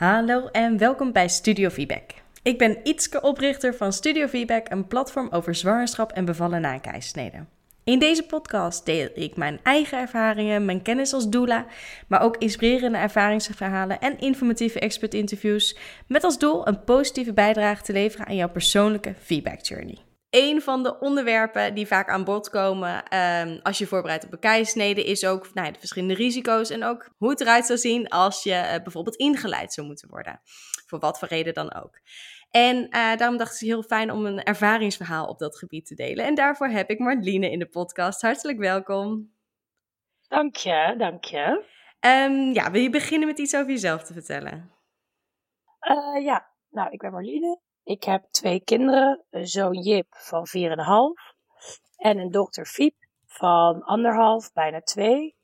Hallo en welkom bij Studio Feedback. Ik ben Ietske, oprichter van Studio Feedback, een platform over zwangerschap en bevallen na keizersnede. In deze podcast deel ik mijn eigen ervaringen, mijn kennis als doula, maar ook inspirerende ervaringsverhalen en informatieve expert-interviews met als doel een positieve bijdrage te leveren aan jouw persoonlijke feedback journey. Een van de onderwerpen die vaak aan bod komen ehm, als je voorbereidt op een keizersnede is ook nou, de verschillende risico's en ook hoe het eruit zou zien als je uh, bijvoorbeeld ingeleid zou moeten worden. Voor wat voor reden dan ook. En uh, daarom dacht ik heel fijn om een ervaringsverhaal op dat gebied te delen. En daarvoor heb ik Marline in de podcast. Hartelijk welkom. Dank je, dank je. Um, ja, wil je beginnen met iets over jezelf te vertellen? Uh, ja, nou, ik ben Marline. Ik heb twee kinderen, een zoon Jip van 4,5 en een dochter Fiep van anderhalf, bijna twee.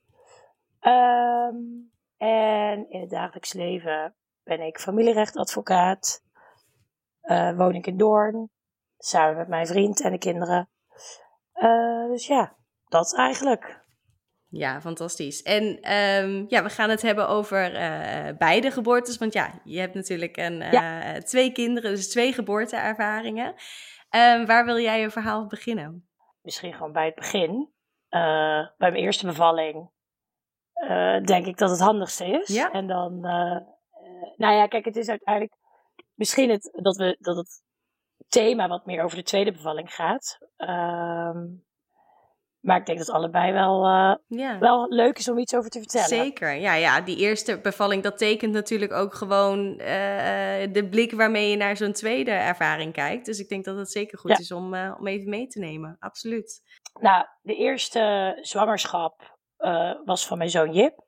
Um, en in het dagelijks leven ben ik familierechtadvocaat. Uh, woon ik in Doorn, samen met mijn vriend en de kinderen. Uh, dus ja, dat eigenlijk. Ja, fantastisch. En um, ja, we gaan het hebben over uh, beide geboortes. Want ja, je hebt natuurlijk een, ja. twee kinderen, dus twee geboorteervaringen. Um, waar wil jij je verhaal beginnen? Misschien gewoon bij het begin. bij mijn eerste bevalling denk ik dat het handigste is. Ja. En dan, nou ja, kijk, het is uiteindelijk misschien het, dat, we, dat het thema wat meer over de tweede bevalling gaat. Um, maar ik denk dat allebei wel, uh, ja. wel leuk is om iets over te vertellen. Zeker, ja, ja. Die eerste bevalling, dat tekent natuurlijk ook gewoon uh, de blik waarmee je naar zo'n tweede ervaring kijkt. Dus ik denk dat het zeker goed ja. is om, uh, om even mee te nemen. Absoluut. Nou, de eerste zwangerschap was van mijn zoon Jip.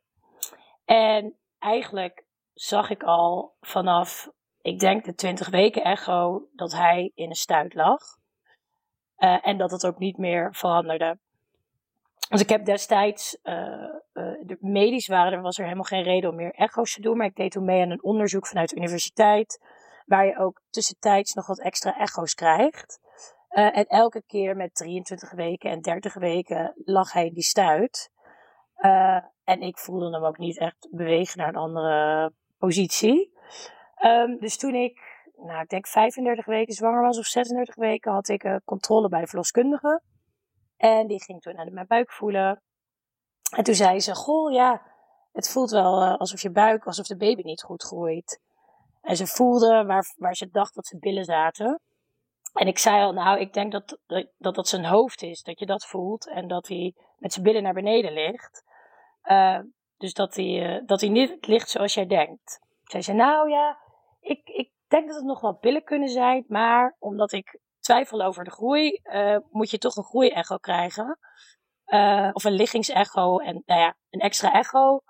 En eigenlijk zag ik al vanaf ik denk de 20 weken echo dat hij in een stuit lag. En dat het ook niet meer veranderde. Dus ik heb destijds, uh, uh, de medisch waren er, was er helemaal geen reden om meer echo's te doen. Maar ik deed toen mee aan een onderzoek vanuit de universiteit. Waar je ook tussentijds nog wat extra echo's krijgt. en elke keer met 23 weken en 30 weken lag hij in die stuit. en ik voelde hem ook niet echt bewegen naar een andere positie. Um, dus toen ik, nou, ik denk 35 weken zwanger was of 36 weken, had ik controle bij de verloskundige. En die ging toen naar mijn buik voelen. En toen zei ze: Goh, ja, het voelt wel uh, alsof je buik, alsof de baby niet goed groeit. En ze voelde waar, waar ze dacht dat ze billen zaten. En ik zei al, nou, ik denk dat dat, dat zijn hoofd is, dat je dat voelt. En dat hij met zijn billen naar beneden ligt. Uh, dus dat hij, dat hij niet ligt zoals jij denkt. Zij zei, nou ja, ik, ik denk dat het nog wel billen kunnen zijn, maar omdat ik twijfel over de groei, uh, moet je toch een groeiecho krijgen. Uh, of een liggingsecho en nou ja, een extra echo.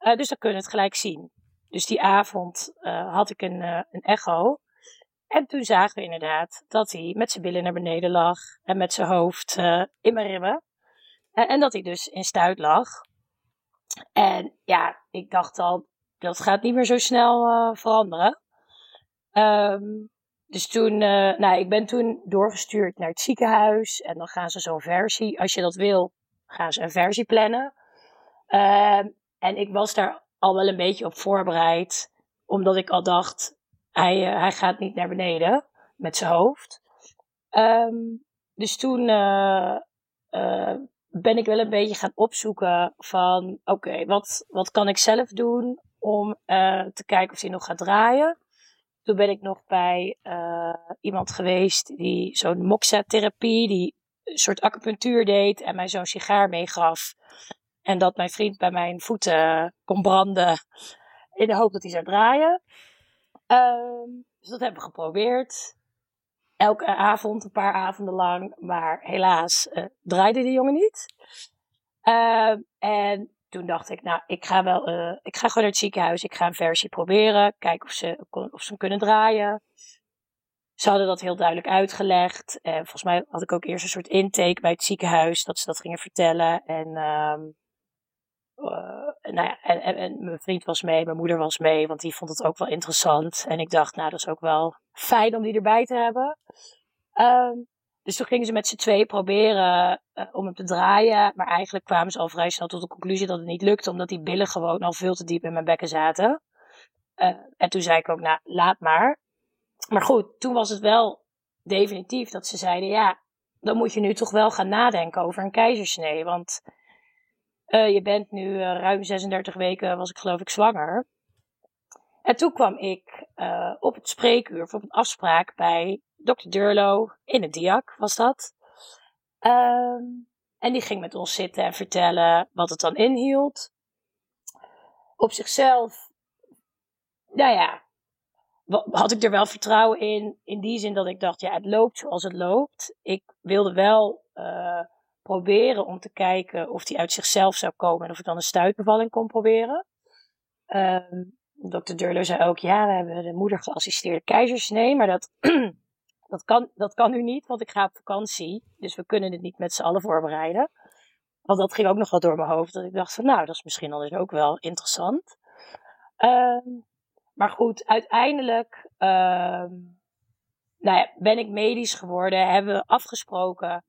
Uh, dus dan kun je het gelijk zien. Dus die avond had ik een, een echo. En toen zagen we inderdaad dat hij met zijn billen naar beneden lag en met zijn hoofd in mijn ribben. En, en dat hij dus in stuit lag. En ja, ik dacht al, dat gaat niet meer zo snel veranderen. Um, dus toen, uh, nou, ik ben toen doorgestuurd naar het ziekenhuis. En dan gaan ze zo'n versie, als je dat wil, gaan ze een versie plannen. Um, en ik was daar al wel een beetje op voorbereid. Omdat ik al dacht, hij, uh, hij gaat niet naar beneden met zijn hoofd. Um, dus toen uh, ben ik wel een beetje gaan opzoeken van, oké, wat, wat kan ik zelf doen om te kijken of hij nog gaat draaien. Toen ben ik nog bij uh, iemand geweest die zo'n moxa-therapie, die een soort acupunctuur deed en mij zo'n sigaar meegaf. En dat mijn vriend bij mijn voeten kon branden in de hoop dat hij zou draaien. Uh, dus dat hebben we geprobeerd. Elke avond, een paar avonden lang. Maar helaas uh, draaide de jongen niet. Uh, en toen dacht ik, nou, ik ga wel, uh, ik ga gewoon naar het ziekenhuis. Ik ga een versie proberen. Kijken of ze, of ze hem kunnen draaien. Ze hadden dat heel duidelijk uitgelegd. En volgens mij had ik ook eerst een soort intake bij het ziekenhuis. Dat ze dat gingen vertellen. En, um, uh, nou ja, en, mijn vriend was mee, mijn moeder was mee. Want die vond het ook wel interessant. En ik dacht, nou, dat is ook wel fijn om die erbij te hebben. Um, dus toen gingen ze met z'n twee proberen uh, om hem te draaien. Maar eigenlijk kwamen ze al vrij snel tot de conclusie dat het niet lukte. Omdat die billen gewoon al veel te diep in mijn bekken zaten. en toen zei ik ook, nou, laat maar. Maar goed, toen was het wel definitief dat ze zeiden, ja, dan moet je nu toch wel gaan nadenken over een keizersnee. Want je bent nu ruim 36 weken, was ik geloof ik zwanger. En toen kwam ik op het spreekuur, of op een afspraak bij dokter Durlo, in het DIAC was dat. Um, en die ging met ons zitten en vertellen wat het dan inhield. Op zichzelf, nou ja, had ik er wel vertrouwen in. In die zin dat ik dacht, ja, het loopt zoals het loopt. Ik wilde wel uh, proberen om te kijken of die uit zichzelf zou komen. En of ik dan een stuitbevalling kon proberen. Um, dokter Durlo zei ook, ja, we hebben de moeder geassisteerde keizersnee, maar dat, dat, kan, dat kan nu niet, want ik ga op vakantie. Dus we kunnen het niet met z'n allen voorbereiden. Want dat ging ook nog wel door mijn hoofd, dat ik dacht van, nou, dat is misschien anders ook wel interessant. Uh, maar goed, uiteindelijk uh, nou ja, ben ik medisch geworden, hebben we afgesproken,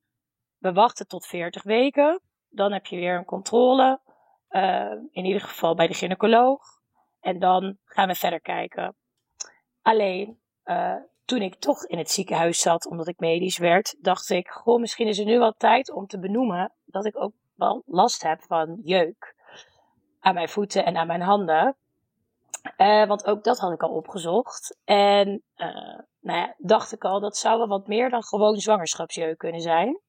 we wachten tot 40 weken. Dan heb je weer een controle, uh, in ieder geval bij de gynaecoloog. En dan gaan we verder kijken. Alleen, uh, toen ik toch in het ziekenhuis zat, omdat ik medisch werd, dacht ik, goh, misschien is er nu wel tijd om te benoemen dat ik ook wel last heb van jeuk aan mijn voeten en aan mijn handen. Uh, want ook dat had ik al opgezocht. En uh, nou ja, dacht ik al, dat zou wel wat meer dan gewoon zwangerschapsjeuk kunnen zijn.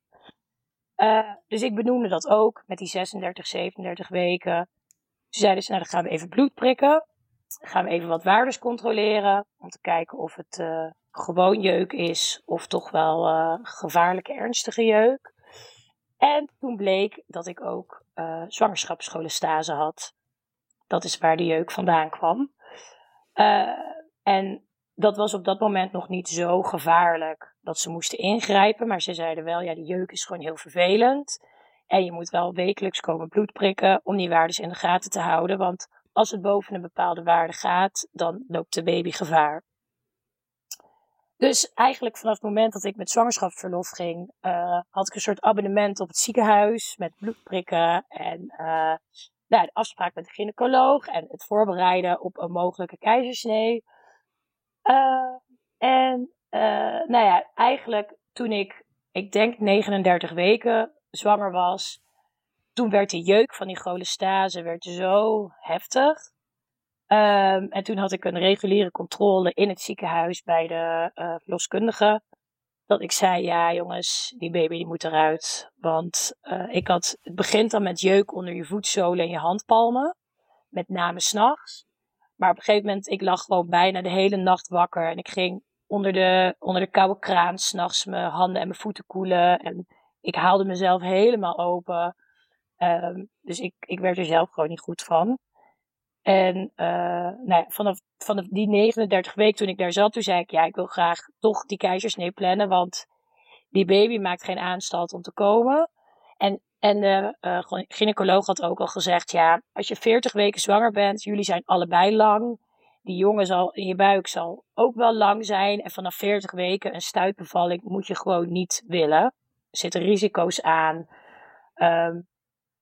Uh, dus ik benoemde dat ook met die 36, 37 weken. Toen zeiden ze, nou dan gaan we even bloed prikken. Gaan we even wat waardes controleren. Om te kijken of het uh, gewoon jeuk is of toch wel uh, gevaarlijke ernstige jeuk. En toen bleek dat ik ook uh, zwangerschapscholestase had. Dat is waar de jeuk vandaan kwam. en dat was op dat moment nog niet zo gevaarlijk dat ze moesten ingrijpen. Maar ze zeiden wel, ja, die jeuk is gewoon heel vervelend. En je moet wel wekelijks komen bloed prikken om die waardes in de gaten te houden. Want als het boven een bepaalde waarde gaat, dan loopt de baby gevaar. Dus eigenlijk vanaf het moment dat ik met zwangerschapsverlof ging, uh, had ik een soort abonnement op het ziekenhuis met bloedprikken en uh, nou, de afspraak met de gynaecoloog en het voorbereiden op een mogelijke keizersnee. Uh, en nou ja, eigenlijk toen ik, ik denk 39 weken zwanger was, toen werd de jeuk van die cholestase werd zo heftig. Um, en toen had ik een reguliere controle in het ziekenhuis bij de uh, verloskundige. Dat ik zei, ja jongens, die baby die moet eruit. Want uh, ik had, het begint dan met jeuk onder je voetzolen en je handpalmen. Met name s'nachts. Maar op een gegeven moment, ik lag gewoon bijna de hele nacht wakker. En ik ging onder de, onder de koude kraan s'nachts mijn handen en mijn voeten koelen. En ik haalde mezelf helemaal open. Um, dus ik, ik werd er zelf gewoon niet goed van. En uh, nou ja, vanaf, vanaf die 39 weken toen ik daar zat, toen zei ik, ja, ik wil graag toch die keizersnee plannen, want die baby maakt geen aanstalt om te komen. En, en de uh, gynaecoloog had ook al gezegd, ja, als je 40 weken zwanger bent, jullie zijn allebei lang. Die jongen zal in je buik zal ook wel lang zijn. En vanaf 40 weken een stuitbevalling moet je gewoon niet willen zitten risico's aan. Um,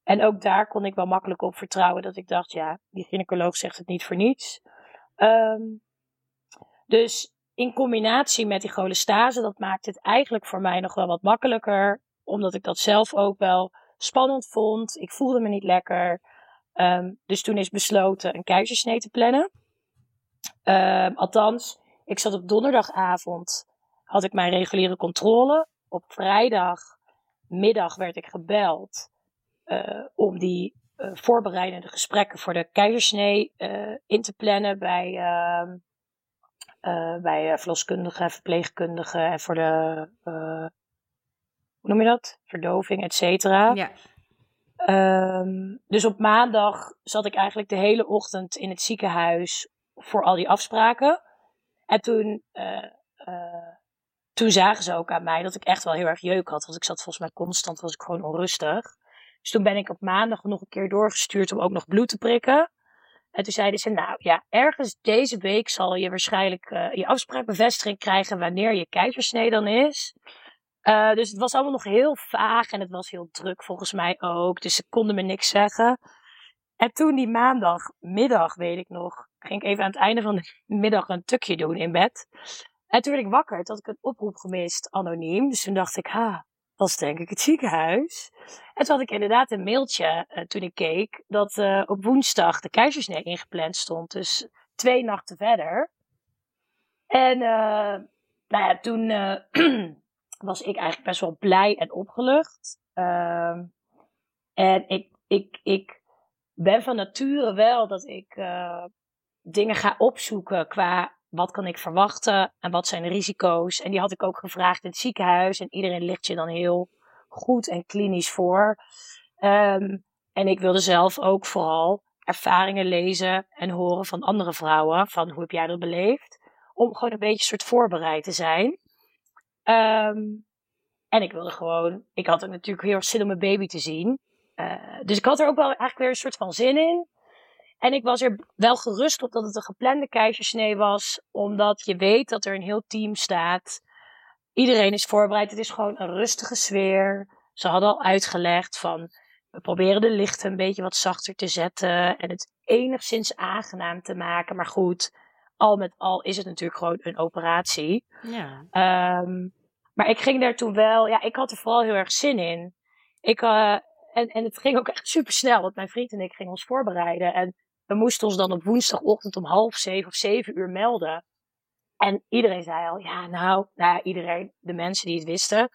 en ook daar kon ik wel makkelijk op vertrouwen dat ik dacht, ja, die gynaecoloog zegt het niet voor niets. Um, dus in combinatie met die cholestase, dat maakt het eigenlijk voor mij nog wel wat makkelijker. Omdat ik dat zelf ook wel spannend vond. Ik voelde me niet lekker. Um, dus toen is besloten een keizersnee te plannen. Um, althans, ik zat op donderdagavond, had ik mijn reguliere controle op vrijdagmiddag werd ik gebeld om die uh, voorbereidende gesprekken voor de keizersnee uh, in te plannen bij, ehm, bij verloskundigen, verpleegkundigen en voor de, hoe noem je dat? Verdoving, et cetera. Ja. Um, dus op maandag zat ik eigenlijk de hele ochtend in het ziekenhuis voor al die afspraken. En toen toen zagen ze ook aan mij dat ik echt wel heel erg jeuk had. Want ik zat volgens mij constant, was ik gewoon onrustig. Dus toen ben ik op maandag nog een keer doorgestuurd om ook nog bloed te prikken. En toen zeiden ze, nou ja, ergens deze week zal je waarschijnlijk uh, je afspraakbevestiging krijgen wanneer je keizersnee dan is. Uh, dus het was allemaal nog heel vaag en het was heel druk volgens mij ook. Dus ze konden me niks zeggen. En toen die maandagmiddag, weet ik nog, ging ik even aan het einde van de middag een tukje doen in bed. En toen werd ik wakker, toen had ik een oproep gemist, anoniem. Dus toen dacht ik, ha, is denk ik het ziekenhuis. En toen had ik inderdaad een mailtje uh, toen ik keek, dat uh, op woensdag de keizersnee ingepland stond. Dus twee nachten verder. En uh, nou ja, toen was ik eigenlijk best wel blij en opgelucht. Ehm, en ik, ik, ik ben van nature wel dat ik dingen ga opzoeken qua wat kan ik verwachten en wat zijn de risico's. En die had ik ook gevraagd in het ziekenhuis. En iedereen ligt je dan heel goed en klinisch voor. Um, en ik wilde zelf ook vooral ervaringen lezen en horen van andere vrouwen. Van hoe heb jij dat beleefd? Om gewoon een beetje soort voorbereid te zijn. Um, en ik wilde gewoon, ik had natuurlijk heel erg zin om mijn baby te zien. Uh, dus ik had er ook wel eigenlijk weer een soort van zin in. En ik was er wel gerust op dat het een geplande keizersnee was, omdat je weet dat er een heel team staat. Iedereen is voorbereid. Het is gewoon een rustige sfeer. Ze hadden al uitgelegd van we proberen de lichten een beetje wat zachter te zetten en het enigszins aangenaam te maken. Maar goed, al met al is het natuurlijk gewoon een operatie. Ja. Um, maar ik ging daar toen wel, ja, ik had er vooral heel erg zin in. Ik, uh, en, en het ging ook echt super snel, want mijn vriend en ik gingen ons voorbereiden. En we moesten ons dan op woensdagochtend om half zeven of zeven uur melden. En iedereen zei al, ja, nou, nou ja, iedereen, de mensen die het wisten. Een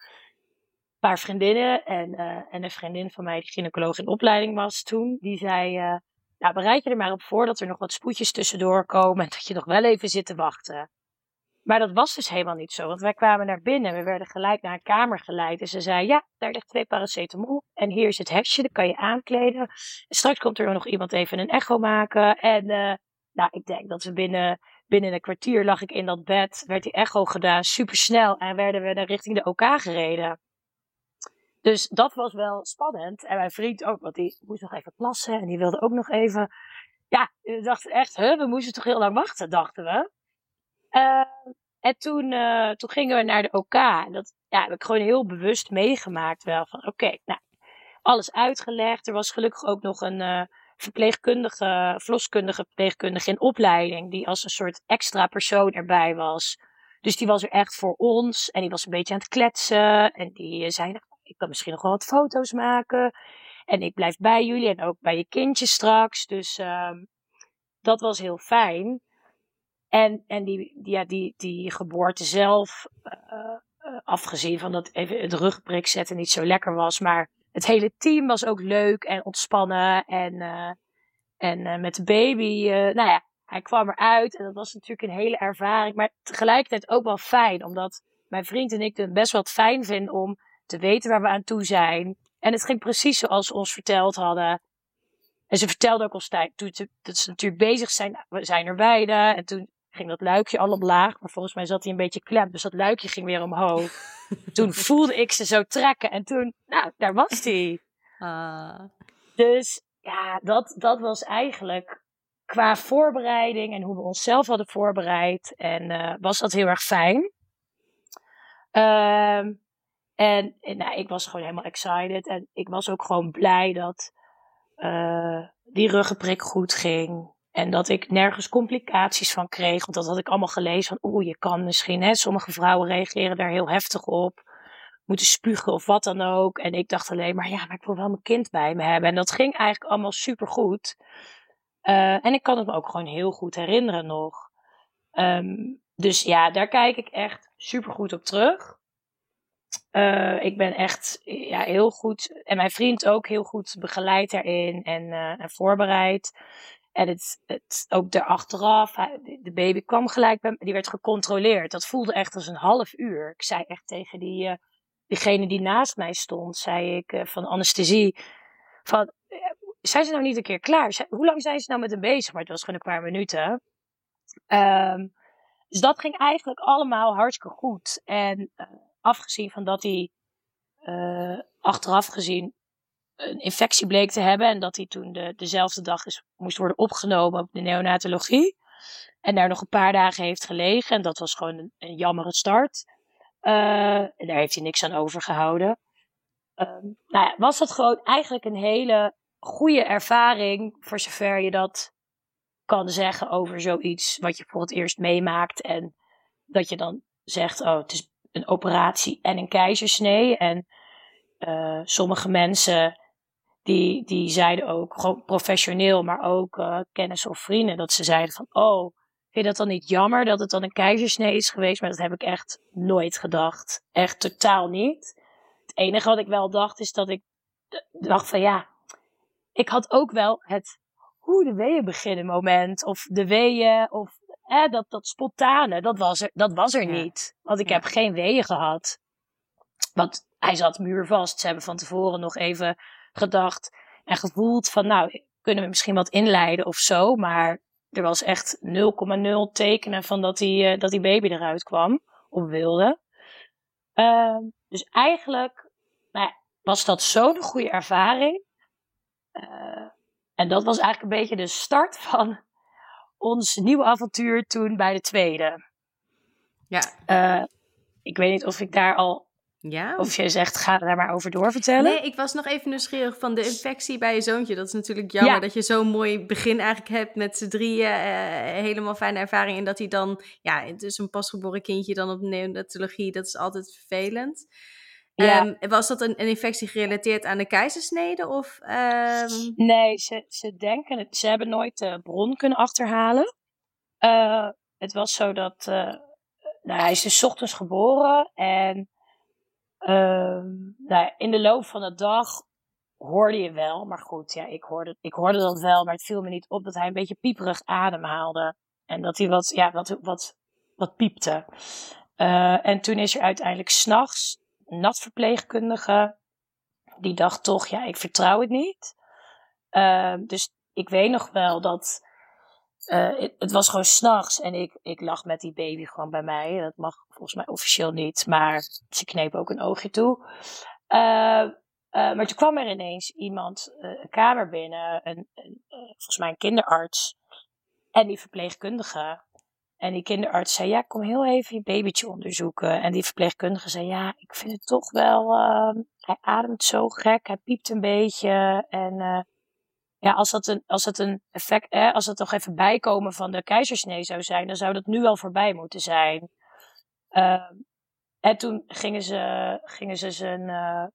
paar vriendinnen en, uh, en een vriendin van mij, die gynaecoloog in opleiding was toen, die zei, uh, nou, bereid je er maar op voor dat er nog wat spoedjes tussendoor komen en dat je nog wel even zit te wachten. Maar dat was dus helemaal niet zo, want wij kwamen naar binnen. We werden gelijk naar een kamer geleid. En ze zei, ja, daar ligt twee paracetamol. En hier is het hesje, dat kan je aankleden. En straks komt er nog iemand even een echo maken. En uh, nou, ik denk dat we binnen, binnen een kwartier lag ik in dat bed. Werd die echo gedaan, super snel. En werden we naar richting de OK gereden. Dus dat was wel spannend. En mijn vriend ook, want die moest nog even plassen. En die wilde ook nog even... Ja, we dachten echt, we moesten toch heel lang wachten, dachten we. Uh, en toen, uh, toen gingen we naar de OK. En dat ja, heb ik gewoon heel bewust meegemaakt wel. Van oké, nou, alles uitgelegd. Er was gelukkig ook nog een uh, verpleegkundige, verloskundige verpleegkundige in opleiding. Die als een soort extra persoon erbij was. Dus die was er echt voor ons. En die was een beetje aan het kletsen. En die zei, nou, ik kan misschien nog wel wat foto's maken. En ik blijf bij jullie en ook bij je kindje straks. Dus uh, dat was heel fijn. En, en die, die, ja, die, die geboorte zelf, uh, afgezien van dat even het rugprik zetten niet zo lekker was. Maar het hele team was ook leuk en ontspannen. En, uh, en met de baby, nou ja, hij kwam eruit. En dat was natuurlijk een hele ervaring. Maar tegelijkertijd ook wel fijn, omdat mijn vriend en ik het best wel fijn vinden om te weten waar we aan toe zijn. En het ging precies zoals ze ons verteld hadden. En ze vertelde ook al tijd dat ze natuurlijk bezig zijn. We zijn er beide. En toen ging dat luikje al omlaag. Maar volgens mij zat hij een beetje klem. Dus dat luikje ging weer omhoog. toen voelde ik ze zo trekken. En toen, nou, daar was hij. Ah. Dus ja, dat, dat was eigenlijk qua voorbereiding en hoe we onszelf hadden voorbereid. En uh, was dat heel erg fijn. Uh, en, en nou, ik was gewoon helemaal excited. En ik was ook gewoon blij dat uh, die ruggenprik goed ging. En dat ik nergens complicaties van kreeg. Want dat had ik allemaal gelezen van oeh, je kan misschien, hè, sommige vrouwen reageren daar heel heftig op. Moeten spugen of wat dan ook. En ik dacht alleen maar, ja, maar ik wil wel mijn kind bij me hebben. En dat ging eigenlijk allemaal super goed. Uh, en ik kan het me ook gewoon heel goed herinneren nog. Um, dus ja, daar kijk ik echt super goed op terug. Uh, ik ben echt ja, heel goed, en mijn vriend ook heel goed begeleid daarin en, uh, en voorbereid. En het, het, ook erachteraf, de baby kwam gelijk bij die werd gecontroleerd. Dat voelde echt als een half uur. Ik zei echt tegen die, uh, diegene die naast mij stond, zei ik uh, van anesthesie, van, uh, zijn ze nou niet een keer klaar? hoe lang zijn ze nou met hem bezig? Maar het was gewoon een paar minuten. Um, dus dat ging eigenlijk allemaal hartstikke goed. En afgezien van dat hij achteraf gezien een infectie bleek te hebben. En dat hij toen de, dezelfde dag is, moest worden opgenomen op de neonatologie. En daar nog een paar dagen heeft gelegen. En dat was gewoon een, een jammere start. Uh, en daar heeft hij niks aan overgehouden. Um, nou ja, was dat gewoon eigenlijk een hele goede ervaring. Voor zover je dat kan zeggen over zoiets wat je voor het eerst meemaakt. En dat je dan zegt, oh, het is een operatie en een keizersnee. En uh, sommige mensen die, die zeiden ook, gewoon professioneel, maar ook uh, kennis of vrienden, dat ze zeiden van, oh, vind je dat dan niet jammer dat het dan een keizersnee is geweest? Maar dat heb ik echt nooit gedacht. Echt totaal niet. Het enige wat ik wel dacht is dat ik dacht van ja, ik had ook wel het hoe de weeën beginnen moment. Of de weeën, of eh, dat, dat spontane, dat was er, dat was er niet. Want ik heb geen weeën gehad. Want hij zat muurvast. Ze hebben van tevoren nog even gedacht en gevoeld van nou, kunnen we misschien wat inleiden of zo. Maar er was echt 0,0 tekenen van dat die, uh, dat die baby eruit kwam op wilde. Uh, dus eigenlijk nou, was dat zo'n goede ervaring. Uh, en dat was eigenlijk een beetje de start van ons nieuwe avontuur toen bij de tweede. Ja. Uh, ik weet niet of ik daar al. Ja? Of je zegt, ga daar maar over doorvertellen. Nee, ik was nog even nieuwsgierig van de infectie bij je zoontje. Dat is natuurlijk jammer dat je zo'n mooi begin eigenlijk hebt met z'n drieën. Uh, helemaal fijne ervaring. En dat hij dan, ja, het is een pasgeboren kindje dan op neonatologie. Dat is altijd vervelend. Ja. Um, was dat een, een, infectie gerelateerd aan de keizersnede? Of, um... Nee, ze, ze denken het. Ze hebben nooit de bron kunnen achterhalen. Uh, het was zo dat. Uh, nou, hij is dus ochtends geboren. En uh, nou, in de loop van de dag hoorde je wel. Maar goed, ja, ik hoorde, ik hoorde dat wel. Maar het viel me niet op dat hij een beetje pieperig ademhaalde. En dat hij wat, ja, wat, wat, wat piepte. Uh, en toen is er uiteindelijk s'nachts natverpleegkundige, die dacht toch, ja, ik vertrouw het niet. Uh, dus ik weet nog wel dat. Uh, het, was gewoon s'nachts en ik, ik lag met die baby gewoon bij mij. Dat mag volgens mij officieel niet, maar ze kneep ook een oogje toe. Uh, maar toen kwam er ineens iemand een kamer binnen, een, volgens mij een kinderarts. En die verpleegkundige, en die kinderarts zei, ja, kom heel even je babytje onderzoeken. En die verpleegkundige zei, ja, ik vind het toch wel, hij ademt zo gek, hij piept een beetje. En ja, als dat een, als dat een effect, eh, als dat toch even bijkomen van de keizersnee zou zijn, dan zou dat nu al voorbij moeten zijn. En toen gingen ze, gingen ze zijn uh,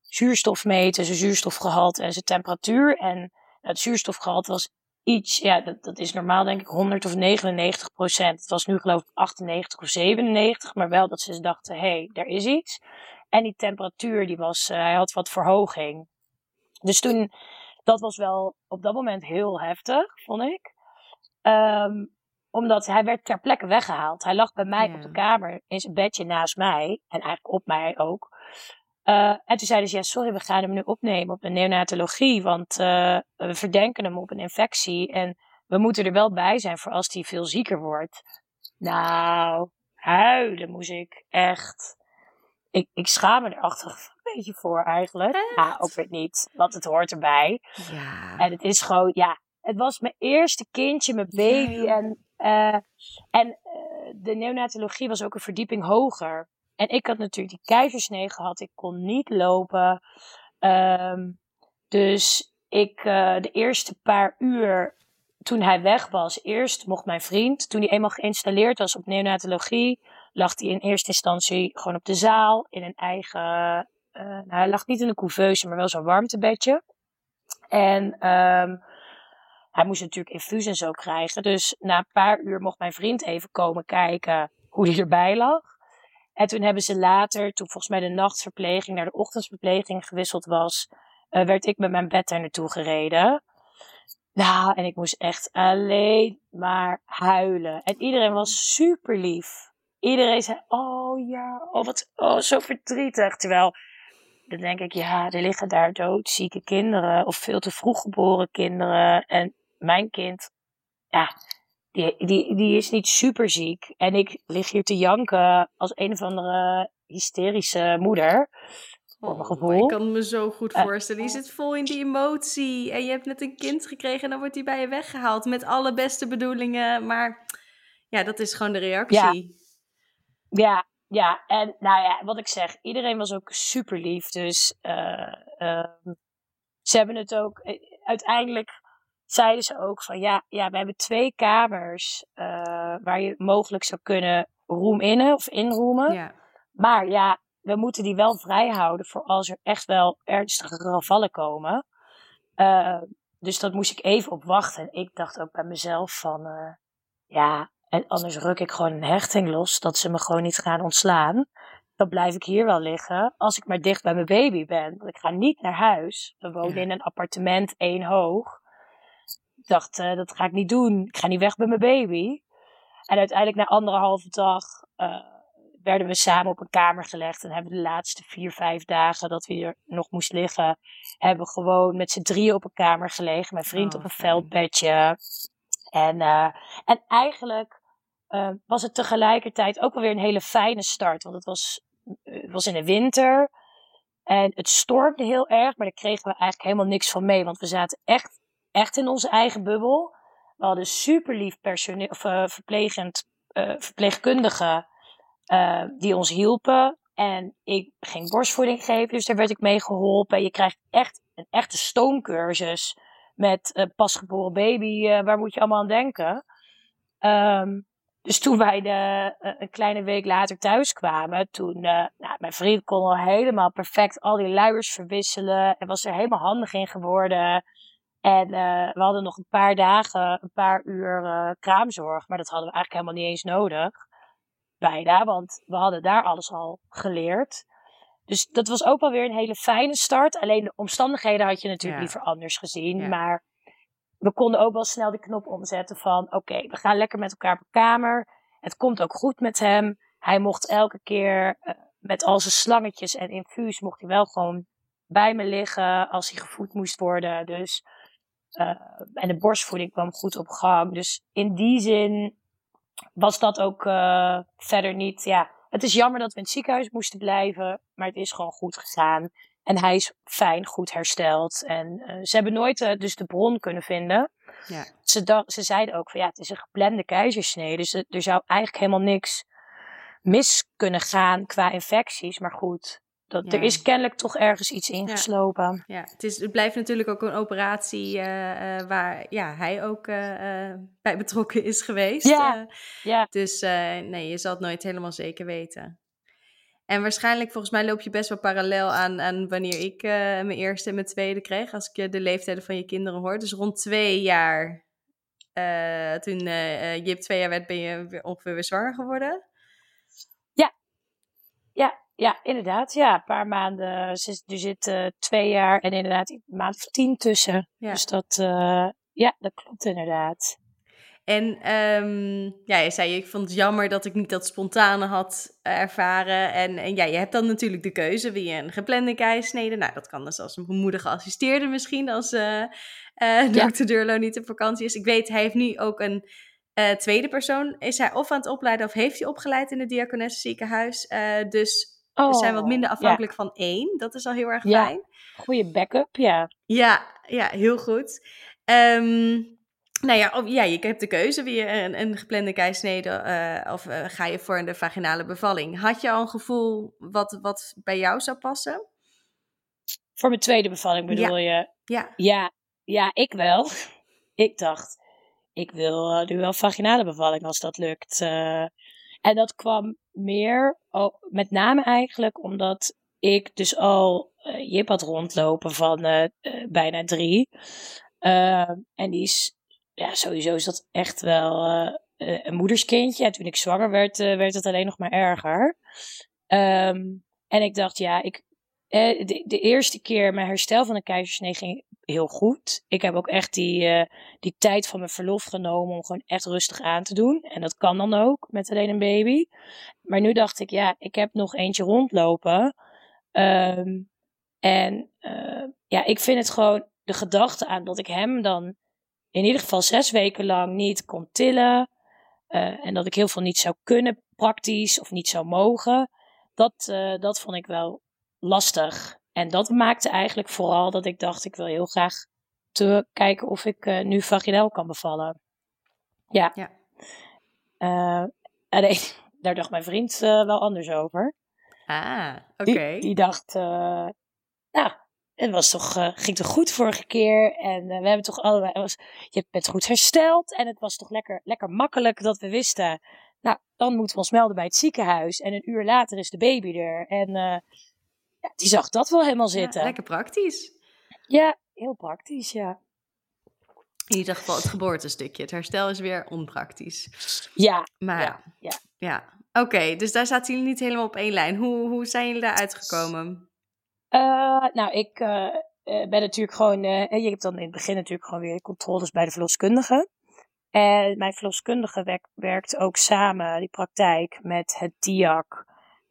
zuurstof meten, zijn zuurstofgehalte en zijn temperatuur. En het zuurstofgehalte was iets, ja, dat, dat is normaal denk ik 100 of 99 procent. Het was nu geloof ik 98 of 97, maar wel dat ze dachten, hé, hey, er is iets. En die temperatuur, die was, uh, hij had wat verhoging. Dus toen, dat was wel op dat moment heel heftig, vond ik. Um, omdat hij werd ter plekke weggehaald. Hij lag bij mij op de kamer in zijn bedje naast mij. En eigenlijk op mij ook. Uh, en toen zeiden ze, ja, sorry, we gaan hem nu opnemen op een neonatologie, want uh, we verdenken hem op een infectie en we moeten er wel bij zijn voor als hij veel zieker wordt. Nou, huilen moest ik echt. Ik, ik schaam me er achteraf een beetje voor eigenlijk. Ja, ook weer niet, want het hoort erbij. Ja. En het is gewoon, ja, het was mijn eerste kindje, mijn baby. En, uh, en de neonatologie was ook een verdieping hoger. En ik had natuurlijk die keizersnee gehad. Ik kon niet lopen. Um, dus ik, uh, de eerste paar uur toen hij weg was, eerst mocht mijn vriend, toen hij eenmaal geïnstalleerd was op neonatologie, lag hij in eerste instantie gewoon op de zaal in een eigen. Uh, nou, hij lag niet in een couveuse, maar wel zo'n warmtebedje. En um, hij moest natuurlijk infuus en zo krijgen. Dus na een paar uur mocht mijn vriend even komen kijken hoe hij erbij lag. En toen hebben ze later, toen volgens mij de nachtverpleging naar de ochtendverpleging gewisseld was, uh, werd ik met mijn bed daar naartoe gereden. Nou, en ik moest echt alleen maar huilen. En iedereen was super lief. Iedereen zei, oh ja, oh wat, oh zo verdrietig. Terwijl, dan denk ik, ja, er liggen daar doodzieke kinderen of veel te vroeg geboren kinderen. En mijn kind, ja, die, die, die is niet super ziek. En ik lig hier te janken als een of andere hysterische moeder. Oh, gevoel. Ik kan me zo goed eh, voorstellen. Je zit vol in die emotie. En je hebt net een kind gekregen en dan wordt hij bij je weggehaald. Met alle beste bedoelingen. Maar ja, dat is gewoon de reactie. Ja, ja. En nou ja, wat ik zeg. Iedereen was ook super lief. Dus uh, uh, ze hebben het ook... Eh, uiteindelijk zeiden ze ook van ja, ja we hebben twee kamers waar je mogelijk zou kunnen room innen of inroemen. Ja. Maar ja, we moeten die wel vrij houden voor als er echt wel ernstige gevallen komen. Dus dat moest ik even op wachten. En ik dacht ook bij mezelf van, ja, en anders ruk ik gewoon een hechting los, dat ze me gewoon niet gaan ontslaan. Dan blijf ik hier wel liggen, als ik maar dicht bij mijn baby ben. Want ik ga niet naar huis. We wonen in een appartement één hoog. Ik dacht, uh, dat ga ik niet doen. Ik ga niet weg bij mijn baby. En uiteindelijk na anderhalve dag uh, werden we samen op een kamer gelegd. En hebben de laatste vier, vijf dagen dat we hier nog moest liggen, hebben we gewoon met z'n drieën op een kamer gelegen. Mijn vriend oh, op een veldbedje. En, uh, en eigenlijk uh, was het tegelijkertijd ook wel weer een hele fijne start. Want het was, het was in de winter. En het stormde heel erg, maar daar kregen we eigenlijk helemaal niks van mee. Want we zaten echt, echt in onze eigen bubbel. We hadden super lief personeel, of, verplegend, verpleegkundigen die ons hielpen. En ik ging borstvoeding geven, dus daar werd ik mee geholpen. Je krijgt echt een echte stoomcursus met uh, pasgeboren baby. waar moet je allemaal aan denken? Um, dus toen wij de, een kleine week later thuis kwamen, toen, nou, mijn vriend kon al helemaal perfect al die luiers verwisselen en was er helemaal handig in geworden. En we hadden nog een paar dagen, een paar uur kraamzorg. Maar dat hadden we eigenlijk helemaal niet eens nodig. Bijna, want we hadden daar alles al geleerd. Dus dat was ook wel weer een hele fijne start. Alleen de omstandigheden had je natuurlijk liever anders gezien. Maar we konden ook wel snel de knop omzetten van... Oké, we gaan lekker met elkaar op kamer. Het komt ook goed met hem. Hij mocht elke keer uh, met al zijn slangetjes en infuus... mocht hij wel gewoon bij me liggen als hij gevoed moest worden. Dus uh, en de borstvoeding kwam goed op gang. Dus in die zin was dat ook uh, verder niet. Ja, het is jammer dat we in het ziekenhuis moesten blijven, maar het is gewoon goed gegaan. En hij is fijn, goed hersteld. En uh, ze hebben nooit dus de bron kunnen vinden. Ja. Ze, dacht, ze zeiden ook van ja, het is een geplande keizersnee. Dus er zou eigenlijk helemaal niks mis kunnen gaan qua infecties. Maar goed, dat, Er is kennelijk toch ergens iets ingeslopen. Ja, ja. Het, is, het blijft natuurlijk ook een operatie uh, uh, waar ja, hij ook uh, bij betrokken is geweest. Ja, ja. Dus nee, je zal het nooit helemaal zeker weten. En waarschijnlijk, volgens mij, loop je best wel parallel aan, aan wanneer ik mijn eerste en mijn tweede kreeg. Als ik de leeftijden van je kinderen hoor. Dus rond twee jaar, toen Jip twee jaar werd, ben je ongeveer weer zwanger geworden. Ja, ja, ja, inderdaad. Ja, een paar maanden. Er zit uh, twee jaar en inderdaad een maand of tien tussen. Ja. Dus dat, uh, ja, dat klopt inderdaad. En um, ja, je zei, ik vond het jammer dat ik niet dat spontane had ervaren. En, en ja, je hebt dan natuurlijk de keuze. Wil je een geplande keisnede? Nou, dat kan dus als een moeder geassisteerde misschien, als uh, uh, dokter Durlo niet op vakantie is. Ik weet, hij heeft nu ook een uh, tweede persoon. Is hij of aan het opleiden of heeft hij opgeleid in het Diakonesse ziekenhuis. dus Oh, we zijn wat minder afhankelijk van één. Dat is al heel erg fijn. Goede backup, ja. Ja, ja heel goed. Um, nou ja, ja, je hebt de keuze. Wil een, een geplande keisnede uh, of uh, ga je voor de vaginale bevalling? Had je al een gevoel wat, wat bij jou zou passen? Voor mijn tweede bevalling bedoel je? Ja. ja. Ja, ik wel. ik dacht, ik wil uh, nu wel vaginale bevalling als dat lukt. En dat kwam meer, met name eigenlijk omdat ik dus al uh, had rondlopen van uh, uh, bijna drie. en die is, ja, sowieso is dat echt wel een moederskindje. En toen ik zwanger werd, werd het alleen nog maar erger. Um, en ik dacht, ja, ik, de, de, eerste keer mijn herstel van de keizersnee ging heel goed. Ik heb ook echt die, uh, die tijd van mijn verlof genomen om gewoon echt rustig aan te doen. En dat kan dan ook met alleen een baby. Maar nu dacht ik, ja, ik heb nog eentje rondlopen. Um, en uh, ja, ik vind het gewoon de gedachte aan dat ik hem dan in ieder geval zes weken lang niet kon tillen. En dat ik heel veel niet zou kunnen praktisch of niet zou mogen. Dat, dat vond ik wel lastig. En dat maakte eigenlijk vooral dat ik dacht, ik wil heel graag te kijken of ik uh, nu vaginaal kan bevallen. Ja. ja. Uh, alleen, daar dacht mijn vriend uh, wel anders over. Ah, oké. Die, die, dacht, nou, het was toch, ging toch goed vorige keer. En we hebben toch allebei, was, je bent goed hersteld. En het was toch lekker, lekker makkelijk dat we wisten. Nou, dan moeten we ons melden bij het ziekenhuis. En een uur later is de baby er. En ja, die zag dat wel helemaal zitten. Ja, lekker praktisch. Ja, heel praktisch, ja. In ieder geval het geboortestukje. Het herstel is weer onpraktisch. Ja. Maar ja. ja. ja. Oké, dus daar zaten jullie niet helemaal op één lijn. Hoe, hoe zijn jullie daar uitgekomen? Uh, nou, ik uh, ben natuurlijk gewoon. Uh, je hebt dan in het begin natuurlijk gewoon weer controles bij de verloskundige. En mijn verloskundige werkt, werkt ook samen, die praktijk, met het DIAC.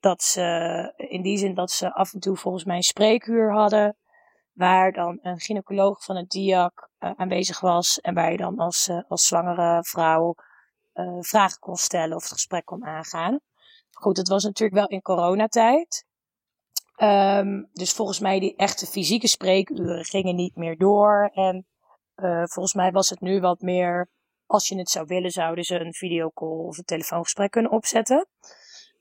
Dat ze, in die zin dat ze af en toe volgens mij een spreekuur hadden. Waar dan een gynaecoloog van het DIAC aanwezig was. En waar je dan als, als zwangere vrouw vragen kon stellen of het gesprek kon aangaan. Goed, het was natuurlijk wel in coronatijd. Um, dus volgens mij die echte fysieke spreekuren gingen niet meer door. En volgens mij was het nu wat meer, als je het zou willen, zouden ze een videocall of een telefoongesprek kunnen opzetten.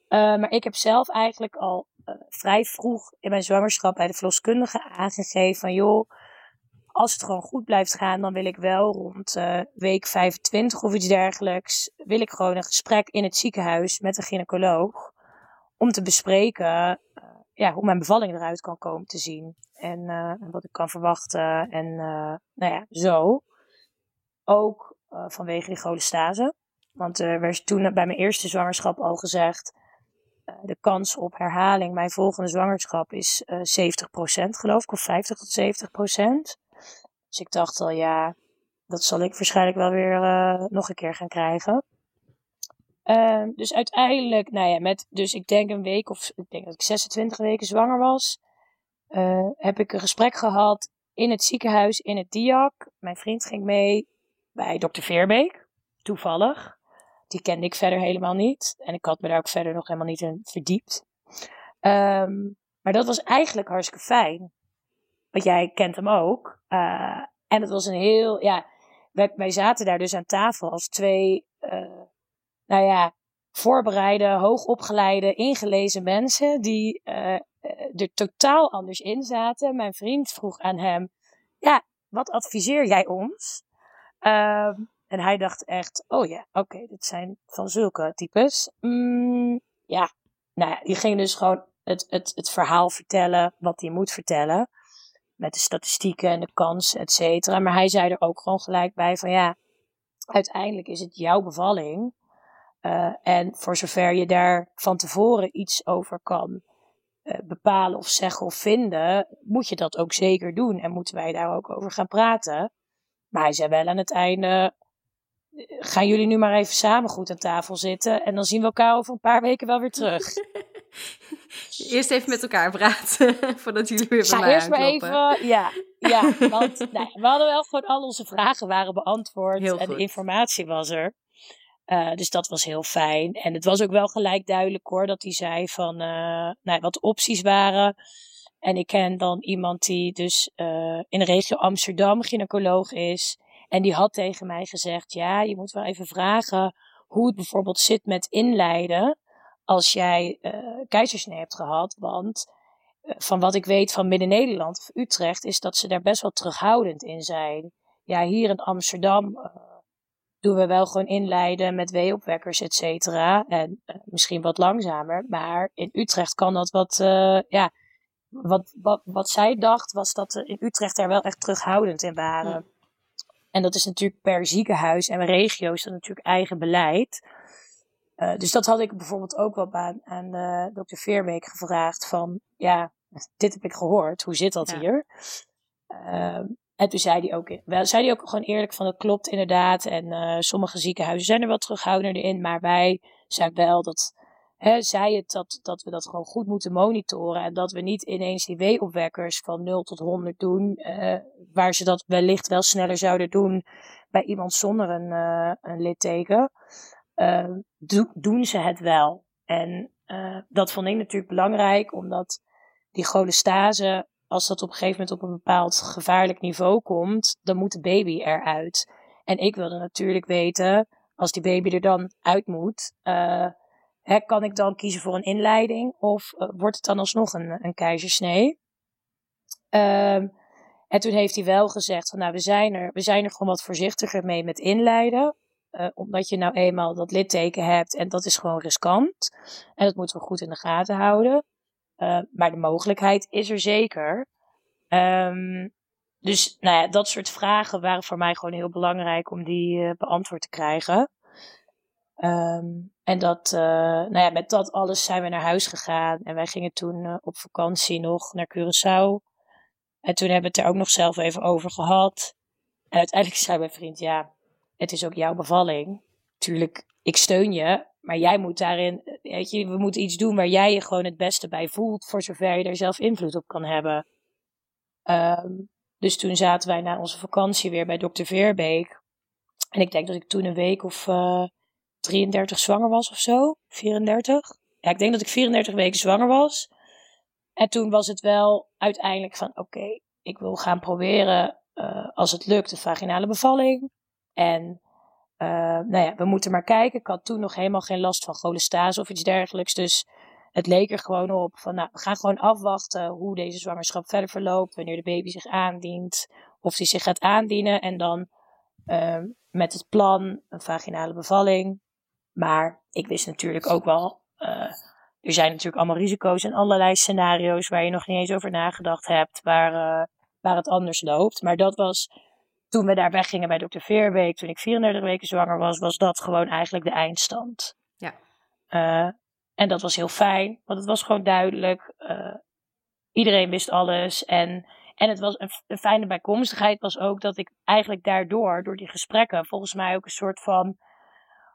Uh, maar ik heb zelf eigenlijk al uh, vrij vroeg in mijn zwangerschap bij de verloskundige aangegeven van joh, als het gewoon goed blijft gaan, dan wil ik wel rond week 25 of iets dergelijks, wil ik gewoon een gesprek in het ziekenhuis met een gynaecoloog om te bespreken ja, hoe mijn bevalling eruit kan komen te zien. En wat ik kan verwachten. En nou ja, zo. Ook vanwege die cholestase. Want er werd toen bij mijn eerste zwangerschap al gezegd. De kans op herhaling, mijn volgende zwangerschap, is 70% geloof ik. Of 50 tot 70%. Dus ik dacht al, ja, dat zal ik waarschijnlijk wel weer nog een keer gaan krijgen. Uh, dus uiteindelijk, nou ja, met, dus ik denk een week of ik denk dat ik 26 weken zwanger was, heb ik een gesprek gehad in het ziekenhuis in het DIAC. Mijn vriend ging mee bij dokter Veerbeek, toevallig. Die kende ik verder helemaal niet. En ik had me daar ook verder nog helemaal niet in verdiept. Um, maar dat was eigenlijk hartstikke fijn. Want jij kent hem ook. Uh, en het was een heel, ja, wij, zaten daar dus aan tafel als twee uh, nou ja, voorbereide, hoogopgeleide, ingelezen mensen die uh, er totaal anders in zaten. Mijn vriend vroeg aan hem, ja, wat adviseer jij ons? Uh, en hij dacht echt, oh ja, oké, dit zijn van zulke types. Mm, ja, nou ja, die ging dus gewoon het, het, het verhaal vertellen wat hij moet vertellen. Met de statistieken en de kansen, et cetera. Maar hij zei er ook gewoon gelijk bij van ja, uiteindelijk is het jouw bevalling. Uh, en voor zover je daar van tevoren iets over kan uh, bepalen of zeggen of vinden, moet je dat ook zeker doen. En moeten wij daar ook over gaan praten. Maar hij zei wel aan het einde: gaan jullie nu maar even samen goed aan tafel zitten. En dan zien we elkaar over een paar weken wel weer terug. Eerst even met elkaar praten, voordat jullie weer bij ja, mij eerst maar even, ja, ja want nou, we hadden wel gewoon al onze vragen waren beantwoord Heel en goed. de informatie was er. Uh, dus dat was heel fijn. En het was ook wel gelijk duidelijk hoor, dat hij zei van uh, nou, wat de opties waren. En ik ken dan iemand die dus uh, in de regio Amsterdam gynaecoloog is. En die had tegen mij gezegd, ja, je moet wel even vragen hoe het bijvoorbeeld zit met inleiden als jij keizersnee hebt gehad. Want van wat ik weet van Midden-Nederland of Utrecht is dat ze daar best wel terughoudend in zijn. Ja, hier in Amsterdam doen we wel gewoon inleiden met weeopwekkers, et cetera. En uh, misschien wat langzamer. Maar in Utrecht kan dat wat, uh, ja, wat, wat, wat zij dacht was dat in Utrecht daar wel echt terughoudend in waren. Ja. En dat is natuurlijk per ziekenhuis en regio is dat natuurlijk eigen beleid. Uh, dus dat had ik bijvoorbeeld ook wel aan, aan dokter Veerbeek gevraagd van, ja, dit heb ik gehoord, hoe zit dat ja. hier? Ehm, en toen zei hij ook, wel, zei hij ook gewoon eerlijk van dat klopt inderdaad. En uh, sommige ziekenhuizen zijn er wat terughoudender in. Maar wij zijn wel dat, hè, zei het dat, dat we dat gewoon goed moeten monitoren. En dat we niet ineens die weeopwekkers van 0 tot 100 doen. Uh, waar ze dat wellicht wel sneller zouden doen bij iemand zonder een, uh, een litteken. Do, doen ze het wel. En dat vond ik natuurlijk belangrijk, omdat die cholestase als dat op een gegeven moment op een bepaald gevaarlijk niveau komt, dan moet de baby eruit. En ik wilde natuurlijk weten, als die baby er dan uit moet, hè, kan ik dan kiezen voor een inleiding of uh, wordt het dan alsnog een, een keizersnee? Ehm, en toen heeft hij wel gezegd van nou, we zijn er, we zijn er gewoon wat voorzichtiger mee met inleiden. Uh, omdat je nou eenmaal dat litteken hebt en dat is gewoon riskant. En dat moeten we goed in de gaten houden. Uh, maar de mogelijkheid is er zeker. Um, dus nou ja, dat soort vragen waren voor mij gewoon heel belangrijk om die beantwoord te krijgen. Um, en dat, nou ja, met dat alles zijn we naar huis gegaan. En wij gingen toen op vakantie nog naar Curaçao. En toen hebben we het er ook nog zelf even over gehad. En uiteindelijk zei mijn vriend, ja, het is ook jouw bevalling. Tuurlijk, ik steun je, maar jij moet daarin, weet je, we moeten iets doen waar jij je gewoon het beste bij voelt, voor zover je er zelf invloed op kan hebben. Um, dus toen zaten wij na onze vakantie weer bij dokter Veerbeek. En ik denk dat ik toen een week of eh, 33 zwanger was of zo. 34. Ja, ik denk dat ik 34 weken zwanger was. En toen was het wel uiteindelijk van: oké, ik wil gaan proberen, uh, als het lukt, de vaginale bevalling. En uh, nou ja, we moeten maar kijken. Ik had toen nog helemaal geen last van cholestase of iets dergelijks. Dus het leek er gewoon op van, nou, we gaan gewoon afwachten hoe deze zwangerschap verder verloopt. Wanneer de baby zich aandient, of die zich gaat aandienen. En dan uh, met het plan een vaginale bevalling. Maar ik wist natuurlijk ook wel, uh, er zijn natuurlijk allemaal risico's en allerlei scenario's waar je nog niet eens over nagedacht hebt, waar, uh, waar het anders loopt. Maar dat was toen we daar weggingen bij dokter Veerbeek, toen ik 34 weken zwanger was, was dat gewoon eigenlijk de eindstand. Ja. Uh, en dat was heel fijn, want het was gewoon duidelijk. Iedereen wist alles. En, en het was een, een, fijne bijkomstigheid was ook dat ik eigenlijk daardoor, door die gesprekken, volgens mij ook een soort van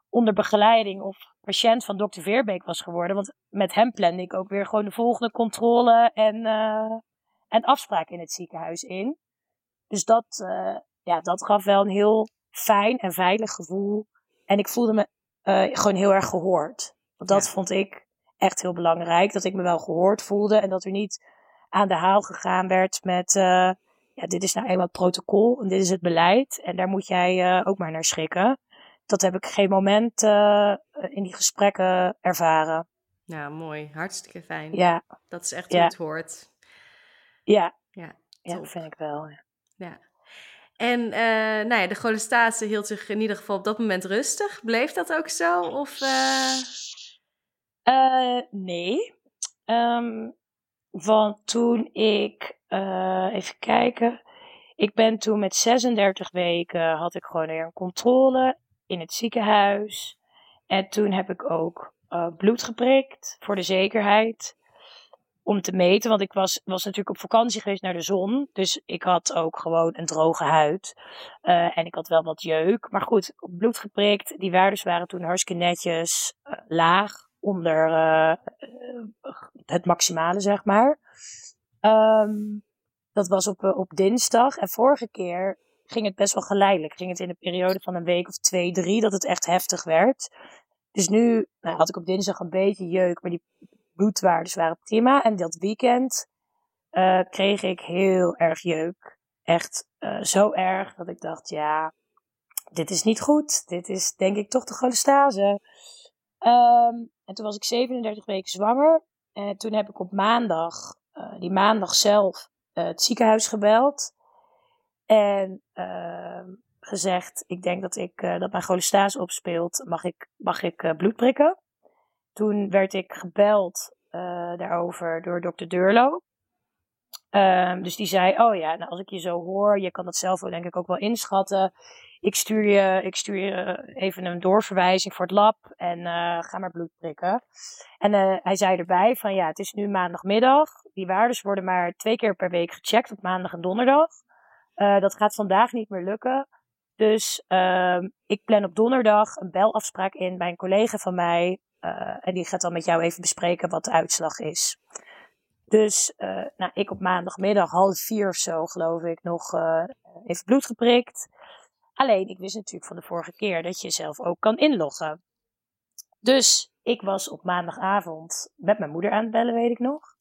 onder begeleiding of patiënt van dokter Veerbeek was geworden. Want met hem plande ik ook weer gewoon de volgende controle en, uh, en afspraak in het ziekenhuis in. Dus dat, uh, ja, dat gaf wel een heel fijn en veilig gevoel. En ik voelde me uh, gewoon heel erg gehoord. Want dat vond ik echt heel belangrijk. Dat ik me wel gehoord voelde en dat er niet aan de haal gegaan werd met. Ja, dit is nou eenmaal het protocol en dit is het beleid. En daar moet jij ook maar naar schikken. Dat heb ik geen moment uh, in die gesprekken ervaren. Ja, mooi. Hartstikke fijn. Ja. Dat is echt hoe het hoort. Ja. Ja, ja dat vind ik wel. Ja. ja. En uh, nou ja, de cholestase hield zich in ieder geval op dat moment rustig. Bleef dat ook zo? Of. Uh, nee. Um, want toen ik, even kijken, ik ben toen met 36 weken, had ik gewoon weer een controle in het ziekenhuis. En toen heb ik ook bloed geprikt voor de zekerheid om te meten. Want ik was, was natuurlijk op vakantie geweest naar de zon. Dus ik had ook gewoon een droge huid. Uh, en ik had wel wat jeuk. Maar goed, bloed geprikt. Die waardes waren toen hartstikke netjes uh, laag. Onder het maximale, zeg maar. Um, dat was op, op dinsdag. En vorige keer ging het best wel geleidelijk. Ging het in een periode van een week of twee, drie, dat het echt heftig werd. Dus nu nou, had ik op dinsdag een beetje jeuk, maar die bloedwaardes waren prima. En dat weekend uh, kreeg ik heel erg jeuk. Echt uh, zo erg dat ik dacht, ja, dit is niet goed. Dit is denk ik toch de cholestase. Um, en toen was ik 37 weken zwanger. En toen heb ik op maandag, uh, die maandag zelf, het ziekenhuis gebeld. En ehm, gezegd, ik denk dat, ik, dat mijn cholestase opspeelt. Mag ik, mag ik bloed prikken? Toen werd ik gebeld uh, daarover door dokter Deurlo. Um, dus die zei, oh ja, nou, als ik je zo hoor, je kan dat zelf denk ik ook wel inschatten. Ik stuur je, ik stuur je even een doorverwijzing voor het lab en ga maar bloed prikken. En hij zei erbij van ja, het is nu maandagmiddag. Die waardes worden maar twee keer per week gecheckt op maandag en donderdag. Uh, dat gaat vandaag niet meer lukken. Dus um, ik plan op donderdag een belafspraak in bij een collega van mij uh, en die gaat dan met jou even bespreken wat de uitslag is. Dus uh, nou, ik op maandagmiddag half vier of zo, geloof ik, nog even bloed geprikt. Alleen, ik wist natuurlijk van de vorige keer dat je zelf ook kan inloggen. Dus ik was op maandagavond met mijn moeder aan het bellen, weet ik nog.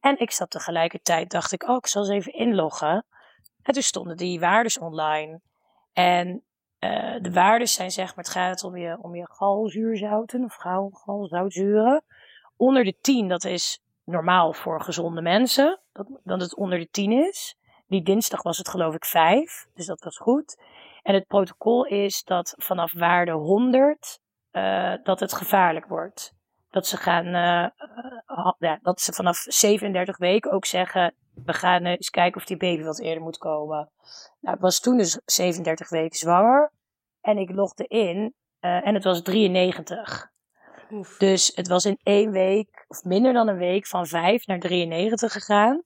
En ik zat tegelijkertijd, dacht ik, oh, ik zal eens even inloggen. En toen stonden die waardes online. En uh, de waarden zijn zeg maar, het gaat om je, om je galzuurzouten of gal, galzoutzuren. Onder de 10, dat is normaal voor gezonde mensen. dat, dat het onder de 10 is. Die dinsdag was het geloof ik 5, dus dat was goed. En het protocol is dat vanaf waarde 100 uh, dat het gevaarlijk wordt. Dat ze gaan, uh, ja, dat ze vanaf 37 weken ook zeggen, we gaan eens kijken of die baby wat eerder moet komen. Nou, ik was toen dus 37 weken zwanger en ik logde in en het was 93. Oef. Dus het was in één week, of minder dan een week, van 5 naar 93 gegaan.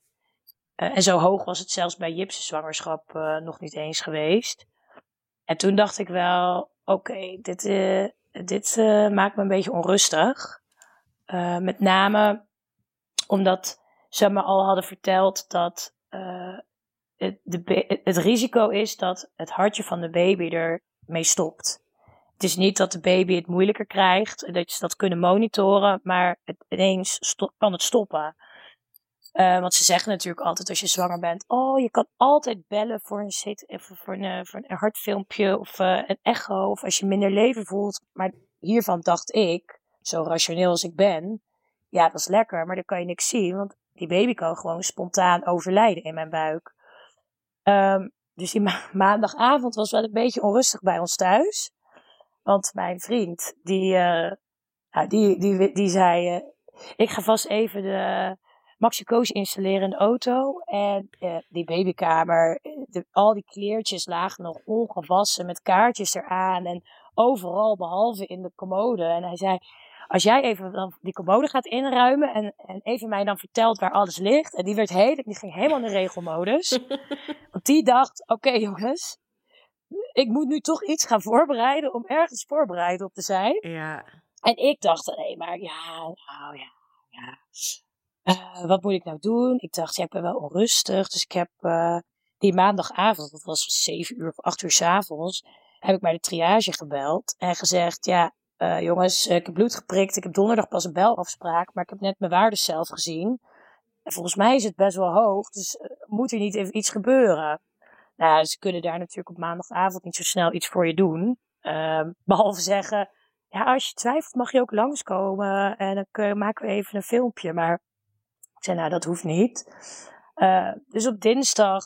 Uh, en zo hoog was het zelfs bij Jipse zwangerschap uh, nog niet eens geweest. En toen dacht ik wel, oké, okay, dit, dit maakt me een beetje onrustig. Met name omdat ze me al hadden verteld dat het, de, het risico is dat het hartje van de baby ermee stopt. Het is niet dat de baby het moeilijker krijgt, dat ze dat kunnen monitoren, maar het, ineens kan het stoppen. Uh, want ze zeggen natuurlijk altijd als je zwanger bent: Oh, je kan altijd bellen voor een, voor een, hartfilmpje of een echo. Of als je minder leven voelt. Maar hiervan dacht ik, zo rationeel als ik ben: Ja, dat is lekker, maar dan kan je niks zien. Want die baby kan gewoon spontaan overlijden in mijn buik. Um, dus die ma maandagavond was wel een beetje onrustig bij ons thuis. Want mijn vriend, die, uh, nou, die, die, die zei: Ik ga vast even de Maxicoos installeren in de auto. En uh, die babykamer, al die kleertjes lagen nog ongewassen met kaartjes eraan. En overal behalve in de commode. En hij zei, als jij even dan die commode gaat inruimen en, en even mij dan vertelt waar alles ligt. En die werd heel, die ging helemaal in de regelmodus. Want die dacht, oké okay, jongens, ik moet nu toch iets gaan voorbereiden om ergens voorbereid op te zijn. Ja. En ik dacht alleen maar, ja, nou ja, ja. Uh, wat moet ik nou doen? Ik dacht, ja, ik ben wel onrustig. Dus ik heb uh, die maandagavond, dat was zeven uur of acht uur s avonds, heb ik bij de triage gebeld en gezegd, ja, uh, jongens, ik heb bloed geprikt. Ik heb donderdag pas een belafspraak, maar ik heb net mijn waardes zelf gezien. En volgens mij is het best wel hoog, dus moet er niet even iets gebeuren? Nou, ze kunnen daar natuurlijk op maandagavond niet zo snel iets voor je doen. Ehm, behalve zeggen, ja, als je twijfelt mag je ook langskomen en dan maken we even een filmpje. Maar ik zei, nou, dat hoeft niet. Uh, dus op dinsdag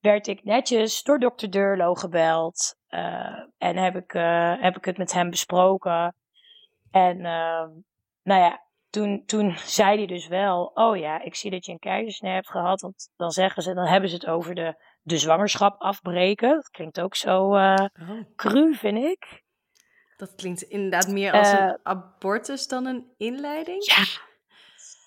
werd ik netjes door dokter Durlo gebeld. Uh, en heb ik, uh, heb ik het met hem besproken. En ehm, nou ja, toen, toen zei hij dus wel: Oh ja, ik zie dat je een keizersnee hebt gehad. Want dan zeggen ze, dan hebben ze het over de, de zwangerschap afbreken. Dat klinkt ook zo uh, oh. cru, vind ik. Dat klinkt inderdaad meer als een abortus dan een inleiding. Ja,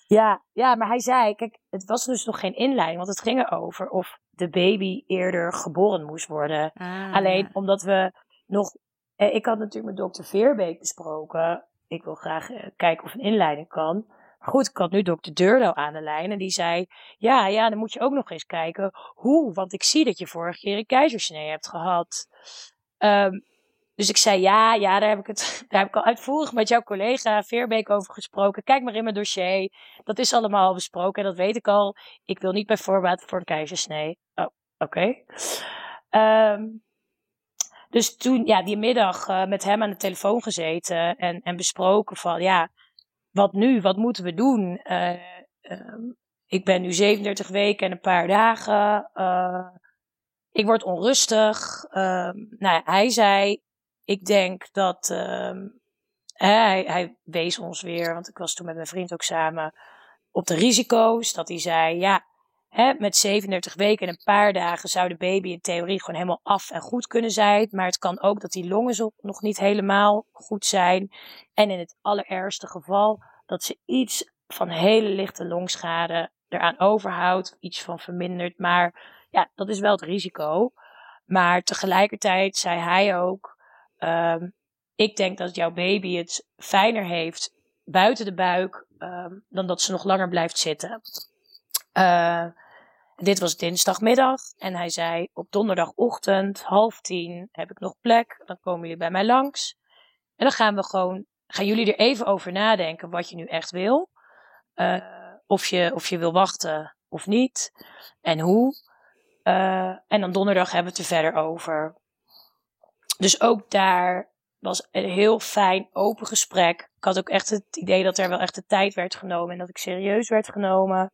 ja, ja, maar hij zei, kijk, het was dus nog geen inleiding, want het ging erover of de baby eerder geboren moest worden. Ah, Alleen omdat we nog, eh, ik had natuurlijk met dokter Veerbeek besproken, ik wil graag eh, kijken of een inleiding kan. Maar goed, ik had nu dokter Durlo aan de lijn en die zei, ja, ja, dan moet je ook nog eens kijken hoe, want ik zie dat je vorige keer een keizersnee hebt gehad. Um, dus ik zei ja, ja, daar heb ik het daar heb ik al uitvoerig met jouw collega Veerbeek over gesproken. Kijk maar in mijn dossier. Dat is allemaal al besproken en dat weet ik al. Ik wil niet bij voorbaat voor een keizersnee. Oh, oké. Ehm, dus toen, ja, die middag uh, met hem aan de telefoon gezeten en, en besproken van, ja, wat nu? Wat moeten we doen? Uh, um, ik ben nu 37 weken en een paar dagen. Uh, ik word onrustig. Um, nou, hij zei, ik denk dat uh, hij, hij wees ons weer, want ik was toen met mijn vriend ook samen, op de risico's. Dat hij zei, ja, hè, met 37 weken en een paar dagen zou de baby in theorie gewoon helemaal af en goed kunnen zijn. Maar het kan ook dat die longen nog niet helemaal goed zijn. En in het allerergste geval dat ze iets van hele lichte longschade eraan overhoudt, iets van vermindert. Maar ja, dat is wel het risico. Maar tegelijkertijd zei hij ook, Um, ik denk dat jouw baby het fijner heeft buiten de buik um, dan dat ze nog langer blijft zitten. Uh, dit was dinsdagmiddag en hij zei op donderdagochtend half tien heb ik nog plek. Dan komen jullie bij mij langs. En dan gaan we gewoon, gaan jullie er even over nadenken wat je nu echt wil. Of, je, of je wil wachten of niet. En hoe. En dan donderdag hebben we het er verder over. Dus ook daar was een heel fijn, open gesprek. Ik had ook echt het idee dat er wel echt de tijd werd genomen en dat ik serieus werd genomen.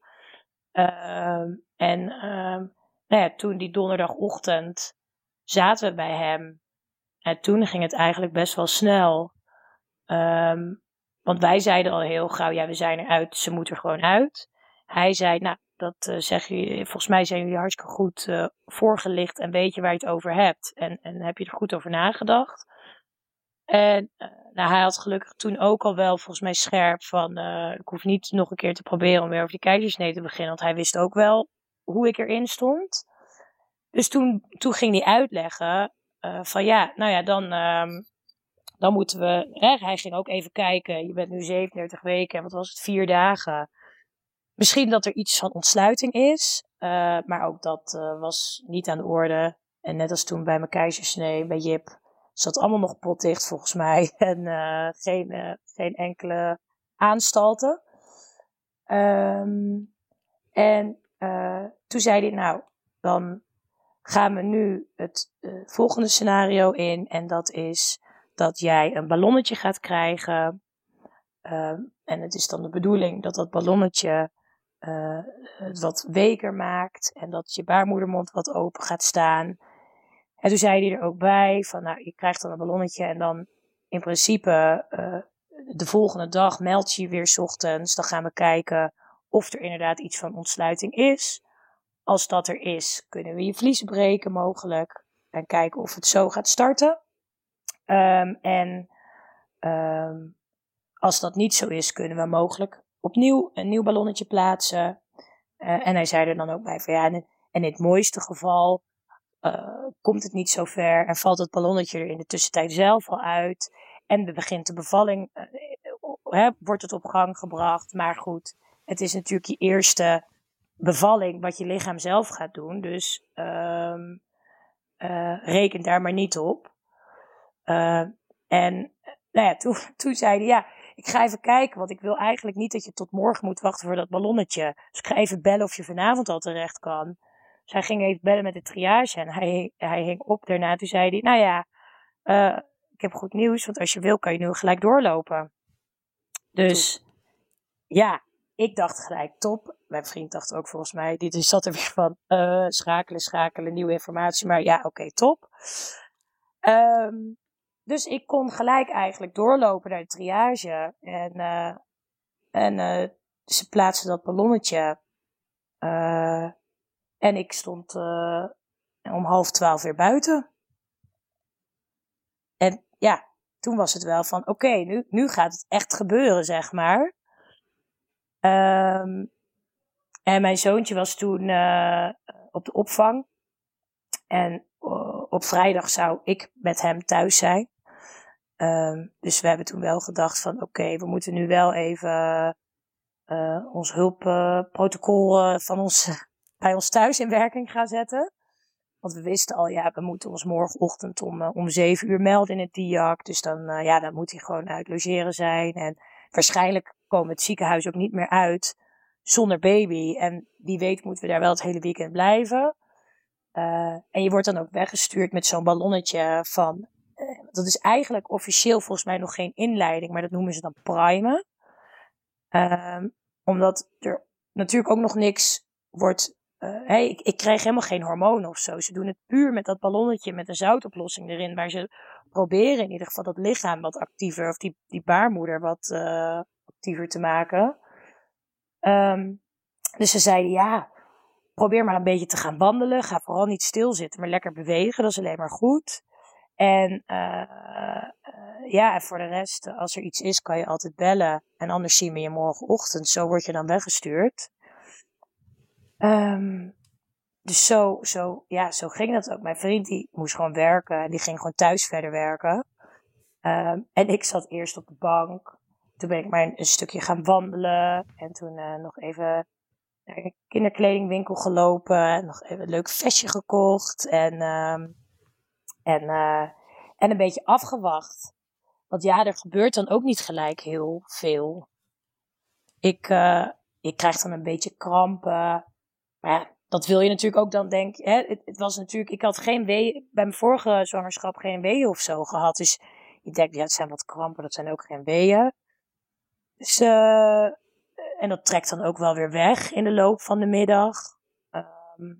Ehm, en ehm, nou ja, toen die donderdagochtend zaten we bij hem. En toen ging het eigenlijk best wel snel. Ehm, want wij zeiden al heel gauw, ja, we zijn eruit, ze moet er gewoon uit. Hij zei, nou, dat uh, zeg je, volgens mij zijn jullie hartstikke goed uh, voorgelicht en weet je waar je het over hebt. En, en heb je er goed over nagedacht. En uh, nou, hij had gelukkig toen ook al wel volgens mij scherp van, ik hoef niet nog een keer te proberen om weer over die keizersnee te beginnen. Want hij wist ook wel hoe ik erin stond. Dus toen, toen ging hij uitleggen van ja, nou ja, dan, um, dan moeten we, hè, hij ging ook even kijken, je bent nu 37 weken en wat was het, vier dagen. Misschien dat er iets van ontsluiting is, uh, maar ook dat uh, was niet aan de orde. En net als toen bij mijn keizersnee, bij Jip, zat allemaal nog potdicht volgens mij. En uh, geen, geen enkele aanstalten. Um, en toen zei hij, nou, dan gaan we nu het volgende scenario in. En dat is dat jij een ballonnetje gaat krijgen. Um, en het is dan de bedoeling dat dat ballonnetje uh, wat weker maakt en dat je baarmoedermond wat open gaat staan. En toen zei hij er ook bij van, nou, je krijgt dan een ballonnetje en dan in principe uh, de volgende dag meld je je weer ochtends. Dan gaan we kijken of er inderdaad iets van ontsluiting is. Als dat er is, kunnen we je vliezen breken mogelijk en kijken of het zo gaat starten. Um, en um, als dat niet zo is, kunnen we mogelijk opnieuw een nieuw ballonnetje plaatsen. Uh, en hij zei er dan ook bij van ja, en in het mooiste geval uh, komt het niet zo ver en valt het ballonnetje er in de tussentijd zelf al uit. En we begint de bevalling, uh, hè, wordt het op gang gebracht. Maar goed, het is natuurlijk je eerste bevalling wat je lichaam zelf gaat doen. Dus um, reken daar maar niet op. en nou ja, toen, toen zei hij ja ik ga even kijken, want ik wil eigenlijk niet dat je tot morgen moet wachten voor dat ballonnetje. Dus ik ga even bellen of je vanavond al terecht kan. Dus hij ging even bellen met de triage en hij, hij hing op daarna. Toen zei hij, nou ja, uh, ik heb goed nieuws, want als je wil kan je nu gelijk doorlopen. Dus ja, ik dacht gelijk top. Mijn vriend dacht ook volgens mij, die zat er weer van uh, schakelen, schakelen, nieuwe informatie. Maar ja, oké, okay, top. Um, dus ik kon gelijk eigenlijk doorlopen naar de triage. En, uh, en uh, ze plaatsten dat ballonnetje. Uh, en ik stond om half twaalf weer buiten. En ja, toen was het wel van oké, nu, nu gaat het echt gebeuren, zeg maar. Um, en mijn zoontje was toen op de opvang. En op vrijdag zou ik met hem thuis zijn. Um, dus we hebben toen wel gedacht van oké, we moeten nu wel even uh, ons hulpprotocol uh, van ons, bij ons thuis in werking gaan zetten. Want we wisten al, ja, we moeten ons morgenochtend om, om zeven uur melden in het DIAC. Dus dan, ja, dan moet hij gewoon uit logeren zijn. En waarschijnlijk komen het ziekenhuis ook niet meer uit zonder baby. En wie weet moeten we daar wel het hele weekend blijven. En je wordt dan ook weggestuurd met zo'n ballonnetje van dat is eigenlijk officieel volgens mij nog geen inleiding, maar dat noemen ze dan primen. Um, omdat er natuurlijk ook nog niks wordt. Uh, hey, ik, ik krijg helemaal geen hormonen of zo. Ze doen het puur met dat ballonnetje met een zoutoplossing erin, waar ze proberen in ieder geval dat lichaam wat actiever, of die, die baarmoeder wat actiever te maken. Um, dus ze zeiden ja, probeer maar een beetje te gaan wandelen. Ga vooral niet stilzitten, maar lekker bewegen. Dat is alleen maar goed. En uh, ja, en voor de rest, als er iets is, kan je altijd bellen. En anders zien we je morgenochtend. Zo word je dan weggestuurd. Um, dus zo, zo, ja, zo ging dat ook. Mijn vriend die moest gewoon werken. En die ging gewoon thuis verder werken. Um, en ik zat eerst op de bank. Toen ben ik maar een, stukje gaan wandelen. En toen uh, nog even naar een kinderkledingwinkel gelopen. Nog even een leuk vestje gekocht. En... Um, en, uh, en een beetje afgewacht. Want ja, er gebeurt dan ook niet gelijk heel veel. Ik, uh, ik krijg dan een beetje krampen. Maar ja, dat wil je natuurlijk ook dan denken. Hè? Het, het, was natuurlijk, ik had geen wee, bij mijn vorige zwangerschap geen weeën of zo gehad. Dus je denkt, ja, het zijn wat krampen, dat zijn ook geen weeën. Dus en dat trekt dan ook wel weer weg in de loop van de middag. Ehm,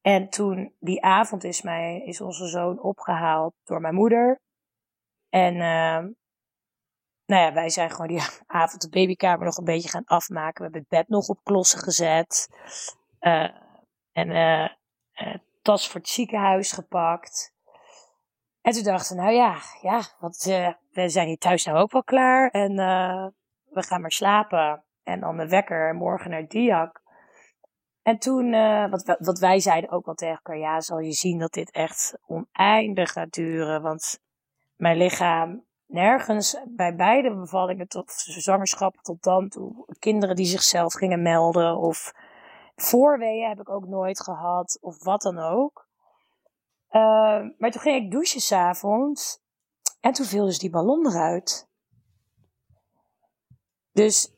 en toen die avond is, mij, is onze zoon opgehaald door mijn moeder. En uh, nou ja, wij zijn gewoon die avond de babykamer nog een beetje gaan afmaken. We hebben het bed nog op klossen gezet. Uh, en uh, tas voor het ziekenhuis gepakt. En toen dachten we, nou ja, ja want we zijn hier thuis nou ook wel klaar. En we gaan maar slapen. En dan de wekker morgen naar Diak. En toen, uh, wat, wat wij zeiden ook wel tegen elkaar, ja, zal je zien dat dit echt oneindig gaat duren. Want mijn lichaam nergens bij beide bevallingen tot zwangerschappen tot dan toe, kinderen die zichzelf gingen melden of voorweeën heb ik ook nooit gehad of wat dan ook. Uh, maar toen ging ik douchen s'avonds en toen viel dus die ballon eruit. Dus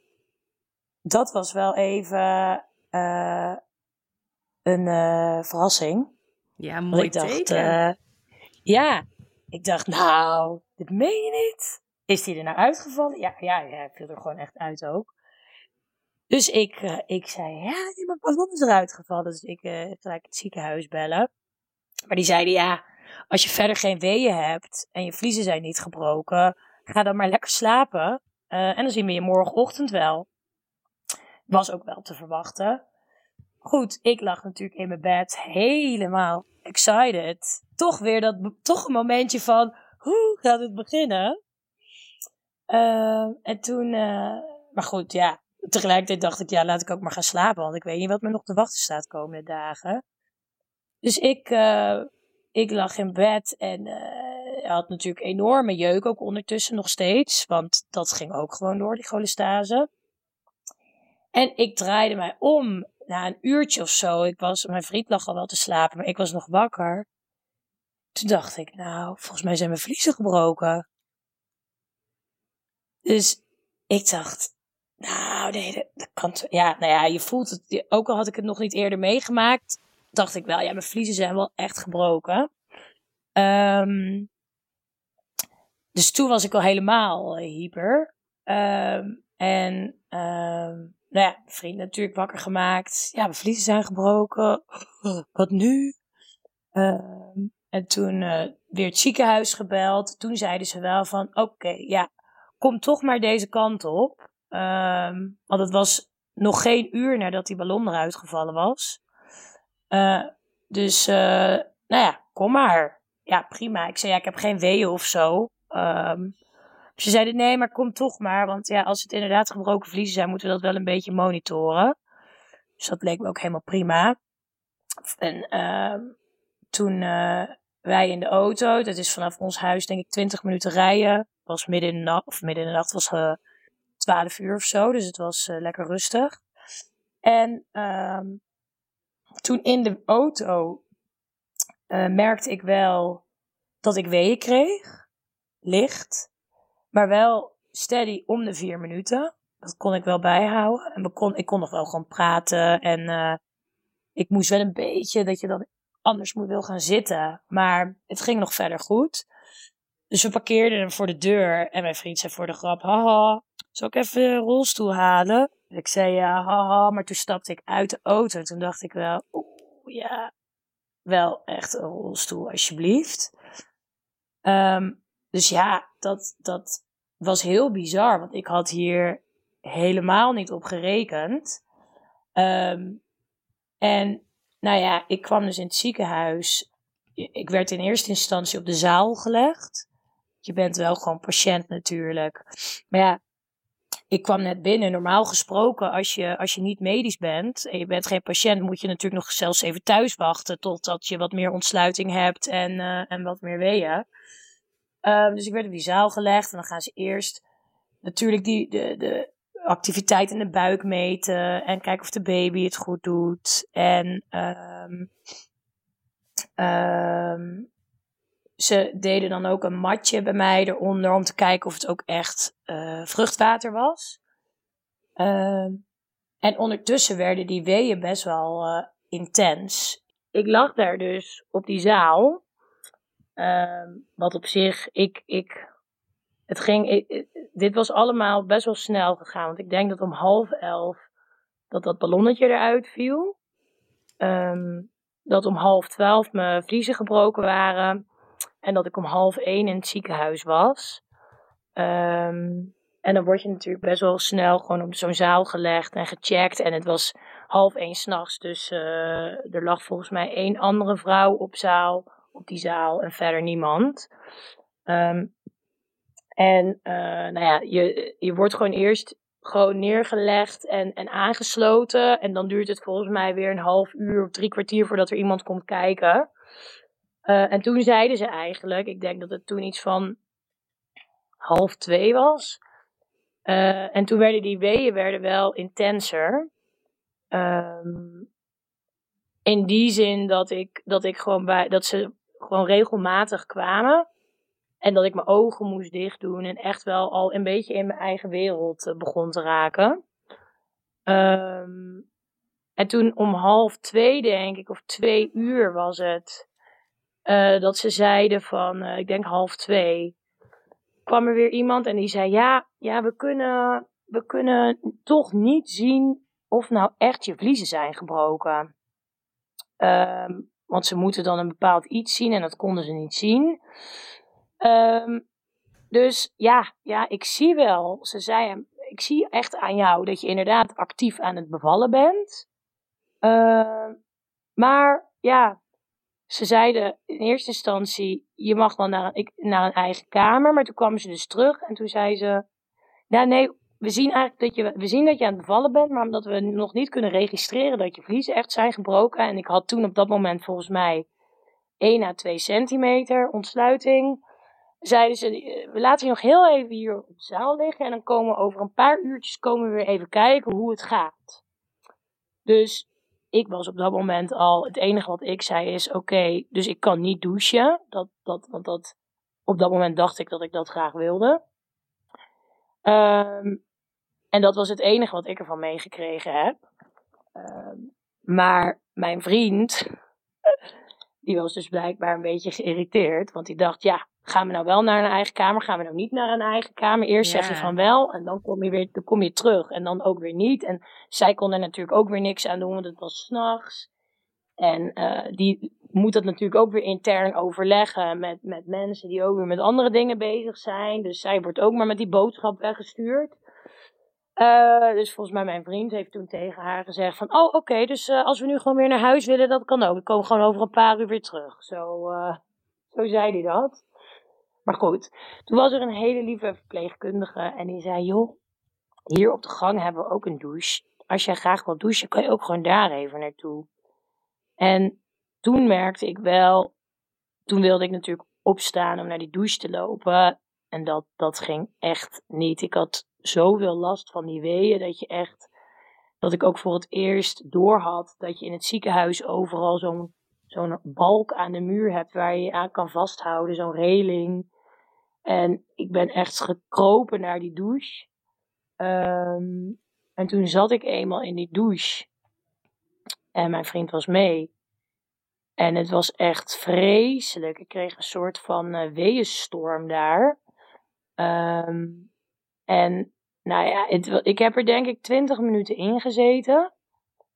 dat was wel even uh, een uh, verrassing. Ja, mooi ik dacht, uh, ja, ik dacht, nou, dit meen je niet. Is die er nou uitgevallen? Ja, ja, ja, viel er gewoon echt uit ook. Dus ik, ik zei, ja, die mijn ballon is eruit gevallen. Dus ik gelijk het ziekenhuis bellen. Maar die zeiden, ja, als je verder geen weeën hebt en je vliezen zijn niet gebroken, ga dan maar lekker slapen. En dan zien we je morgenochtend wel. Was ook wel te verwachten. Goed, ik lag natuurlijk in mijn bed helemaal excited. Toch weer dat, toch een momentje van, hoe gaat het beginnen? Uh, en toen, uh, maar goed, ja, tegelijkertijd dacht ik, ja, laat ik ook maar gaan slapen, want ik weet niet wat me nog te wachten staat komende dagen. Dus ik, ik lag in bed en had natuurlijk enorme jeuk ook ondertussen nog steeds, want dat ging ook gewoon door, die cholestase. En ik draaide mij om na een uurtje of zo. Ik was, mijn vriend lag al wel te slapen, maar ik was nog wakker. Toen dacht ik, nou, volgens mij zijn mijn vliezen gebroken. Dus ik dacht, nou, nee, dat kan Ja, nou ja, je voelt het. Ook al had ik het nog niet eerder meegemaakt, dacht ik wel, ja, mijn vliezen zijn wel echt gebroken. Um, dus toen was ik al helemaal hyper. Um, en um, nou ja, vriend natuurlijk wakker gemaakt. Ja, mijn vliezen zijn gebroken. Wat nu? Uh, en toen uh, weer het ziekenhuis gebeld. Toen zeiden ze wel van, oké, ja, kom toch maar deze kant op. Want het was nog geen uur nadat die ballon eruit gevallen was. Uh, dus, nou ja, kom maar. Ja, prima. Ik zei, ja, ik heb geen weeën of zo. Um, ze zeiden nee, maar kom toch maar. Want ja, als het inderdaad gebroken vliezen zijn, moeten we dat wel een beetje monitoren. Dus dat leek me ook helemaal prima. En uh, toen uh, wij in de auto, dat is vanaf ons huis denk ik 20 minuten rijden. was midden in de nacht, of midden in de nacht was uh, 12 uur of zo. Dus het was uh, lekker rustig. En ehm, toen in de auto merkte ik wel dat ik weeën kreeg. Licht. Maar wel steady om de vier minuten. Dat kon ik wel bijhouden. En kon, ik kon nog wel gewoon praten. En uh, ik moest wel een beetje dat je dan anders moet wil gaan zitten. Maar het ging nog verder goed. Dus we parkeerden hem voor de deur. En mijn vriend zei voor de grap: Haha, zal ik even een rolstoel halen? Ik zei ja, haha. Maar toen stapte ik uit de auto. En toen dacht ik wel: Oeh, ja, wel echt een rolstoel, alsjeblieft. Um, dus ja, dat, dat was heel bizar, want ik had hier helemaal niet op gerekend. Um, en nou ja, ik kwam dus in het ziekenhuis. Ik werd in eerste instantie op de zaal gelegd. Je bent wel gewoon patiënt natuurlijk. Maar ja, ik kwam net binnen. Normaal gesproken, als je, als je niet medisch bent en je bent geen patiënt, moet je natuurlijk nog zelfs even thuis wachten totdat je wat meer ontsluiting hebt en, uh, en wat meer weeën. Um, dus ik werd op die zaal gelegd en dan gaan ze eerst natuurlijk die, de, de activiteit in de buik meten en kijken of de baby het goed doet. En um, um, ze deden dan ook een matje bij mij eronder om te kijken of het ook echt uh, vruchtwater was. En ondertussen werden die weeën best wel uh, intens. Ik lag daar dus op die zaal. Um, wat op zich, ik, ik het ging, dit was allemaal best wel snel gegaan. Want ik denk dat om half elf dat dat ballonnetje eruit viel. Ehm, dat om half twaalf mijn vliezen gebroken waren. En dat ik om half één in het ziekenhuis was. Ehm, en dan word je natuurlijk best wel snel gewoon op zo'n zaal gelegd en gecheckt. En het was half één s'nachts. Dus uh, er lag volgens mij één andere vrouw op zaal, op die zaal en verder niemand. Um, en uh, nou ja, je, je wordt gewoon eerst gewoon neergelegd en, en aangesloten. En dan duurt het volgens mij weer een half uur of drie kwartier voordat er iemand komt kijken. Uh, en toen zeiden ze eigenlijk, ik denk dat het toen iets van half twee was. Uh, en toen werden die weeën werden wel intenser. Um, in die zin dat ik, dat ik gewoon bij, dat ze gewoon regelmatig kwamen. En dat ik mijn ogen moest dichtdoen en echt wel al een beetje in mijn eigen wereld uh, begon te raken. Um, en toen om half twee, denk ik, of twee uur was het, uh, dat ze zeiden van, uh, ik denk half twee, kwam er weer iemand en die zei, ja, ja we, kunnen, we kunnen toch niet zien of nou echt je vliezen zijn gebroken. Um, want ze moeten dan een bepaald iets zien en dat konden ze niet zien. Um, dus ja, ja, ik zie wel, ze zei ik zie echt aan jou dat je inderdaad actief aan het bevallen bent. Uh, maar ja, ze zeiden in eerste instantie, je mag wel naar een, naar een eigen kamer. Maar toen kwamen ze dus terug en toen zei ze, ja nee, we zien eigenlijk dat je, we zien dat je aan het bevallen bent, maar omdat we nog niet kunnen registreren dat je vliezen echt zijn gebroken. En ik had toen op dat moment volgens mij 1 à 2 centimeter ontsluiting zeiden ze, we laten je nog heel even hier op de zaal liggen en dan komen we over een paar uurtjes komen we weer even kijken hoe het gaat. Dus ik was op dat moment al, het enige wat ik zei is, oké, dus ik kan niet douchen. Dat, dat, want dat, op dat moment dacht ik dat ik dat graag wilde. Um, en dat was het enige wat ik ervan meegekregen heb. Um, maar mijn vriend, die was dus blijkbaar een beetje geïrriteerd. Want die dacht, ja, gaan we nou wel naar een eigen kamer? Gaan we nou niet naar een eigen kamer? Eerst zeg je van wel en dan kom je weer dan kom je terug en dan ook weer niet. En zij kon er natuurlijk ook weer niks aan doen, want het was s'nachts. En uh, die moet dat natuurlijk ook weer intern overleggen met, met mensen die ook weer met andere dingen bezig zijn. Dus zij wordt ook maar met die boodschap weggestuurd. Uh, dus volgens mij mijn vriend heeft toen tegen haar gezegd van... Oh, oké, dus uh, als we nu gewoon weer naar huis willen, dat kan ook. We komen gewoon over een paar uur weer terug. Zo, zo zei hij dat. Maar goed, toen was er een hele lieve verpleegkundige en die zei: Joh, hier op de gang hebben we ook een douche. Als jij graag wilt douchen, kan je ook gewoon daar even naartoe. En toen merkte ik wel, toen wilde ik natuurlijk opstaan om naar die douche te lopen. En dat, dat ging echt niet. Ik had zoveel last van die weeën dat je echt, dat ik ook voor het eerst doorhad dat je in het ziekenhuis overal zo'n zo'n balk aan de muur hebt waar je je aan kan vasthouden, zo'n reling. En ik ben echt gekropen naar die douche. Um, en toen zat ik eenmaal in die douche. En mijn vriend was mee. En het was echt vreselijk. Ik kreeg een soort van uh, weeënstorm daar. Um, en nou ja, het, ik heb er denk ik twintig minuten in gezeten.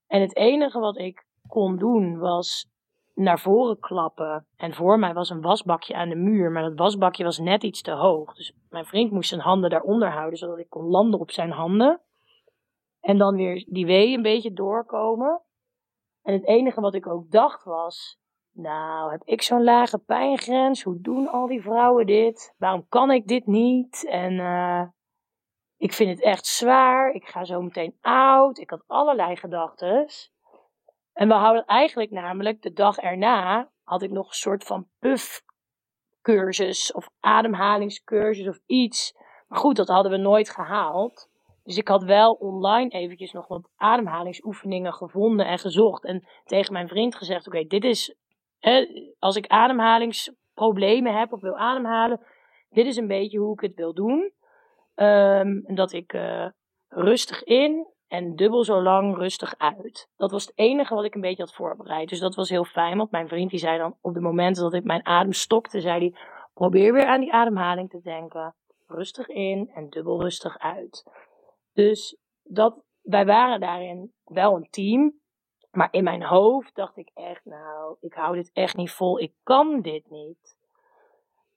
En het enige wat ik kon doen was naar voren klappen. En voor mij was een wasbakje aan de muur, maar dat wasbakje was net iets te hoog. Dus mijn vriend moest zijn handen daaronder houden, zodat ik kon landen op zijn handen. En dan weer die wee een beetje doorkomen. En het enige wat ik ook dacht was, nou, heb ik zo'n lage pijngrens? Hoe doen al die vrouwen dit? Waarom kan ik dit niet? En uh, ik vind het echt zwaar. Ik ga zo meteen oud. Ik had allerlei gedachten. En we hadden eigenlijk namelijk de dag erna had ik nog een soort van puffcursus of ademhalingscursus of iets. Maar goed, dat hadden we nooit gehaald. Dus ik had wel online eventjes nog wat ademhalingsoefeningen gevonden en gezocht. En tegen mijn vriend gezegd: Oké, dit is. als ik ademhalingsproblemen heb of wil ademhalen, dit is een beetje hoe ik het wil doen. Um, dat ik uh, rustig in en dubbel zo lang rustig uit. Dat was het enige wat ik een beetje had voorbereid. Dus dat was heel fijn, want mijn vriend die zei dan op de momenten dat ik mijn adem stokte, zei hij, probeer weer aan die ademhaling te denken. rustig in en dubbel rustig uit. Dus dat, wij waren daarin wel een team. Maar in mijn hoofd dacht ik echt, nou, ik hou dit echt niet vol. Ik kan dit niet.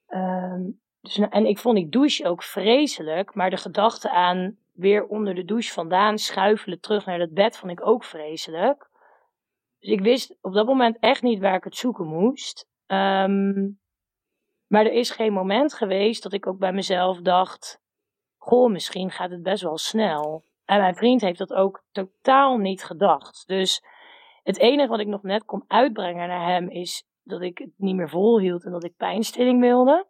Ehm, dus, en ik vond die douche ook vreselijk. Maar de gedachte aan weer onder de douche vandaan schuifelen terug naar dat bed vond ik ook vreselijk. Dus ik wist op dat moment echt niet waar ik het zoeken moest. Ehm, maar er is geen moment geweest dat ik ook bij mezelf dacht: Goh, misschien gaat het best wel snel. En mijn vriend heeft dat ook totaal niet gedacht. Dus het enige wat ik nog net kon uitbrengen naar hem is dat ik het niet meer volhield en dat ik pijnstilling wilde.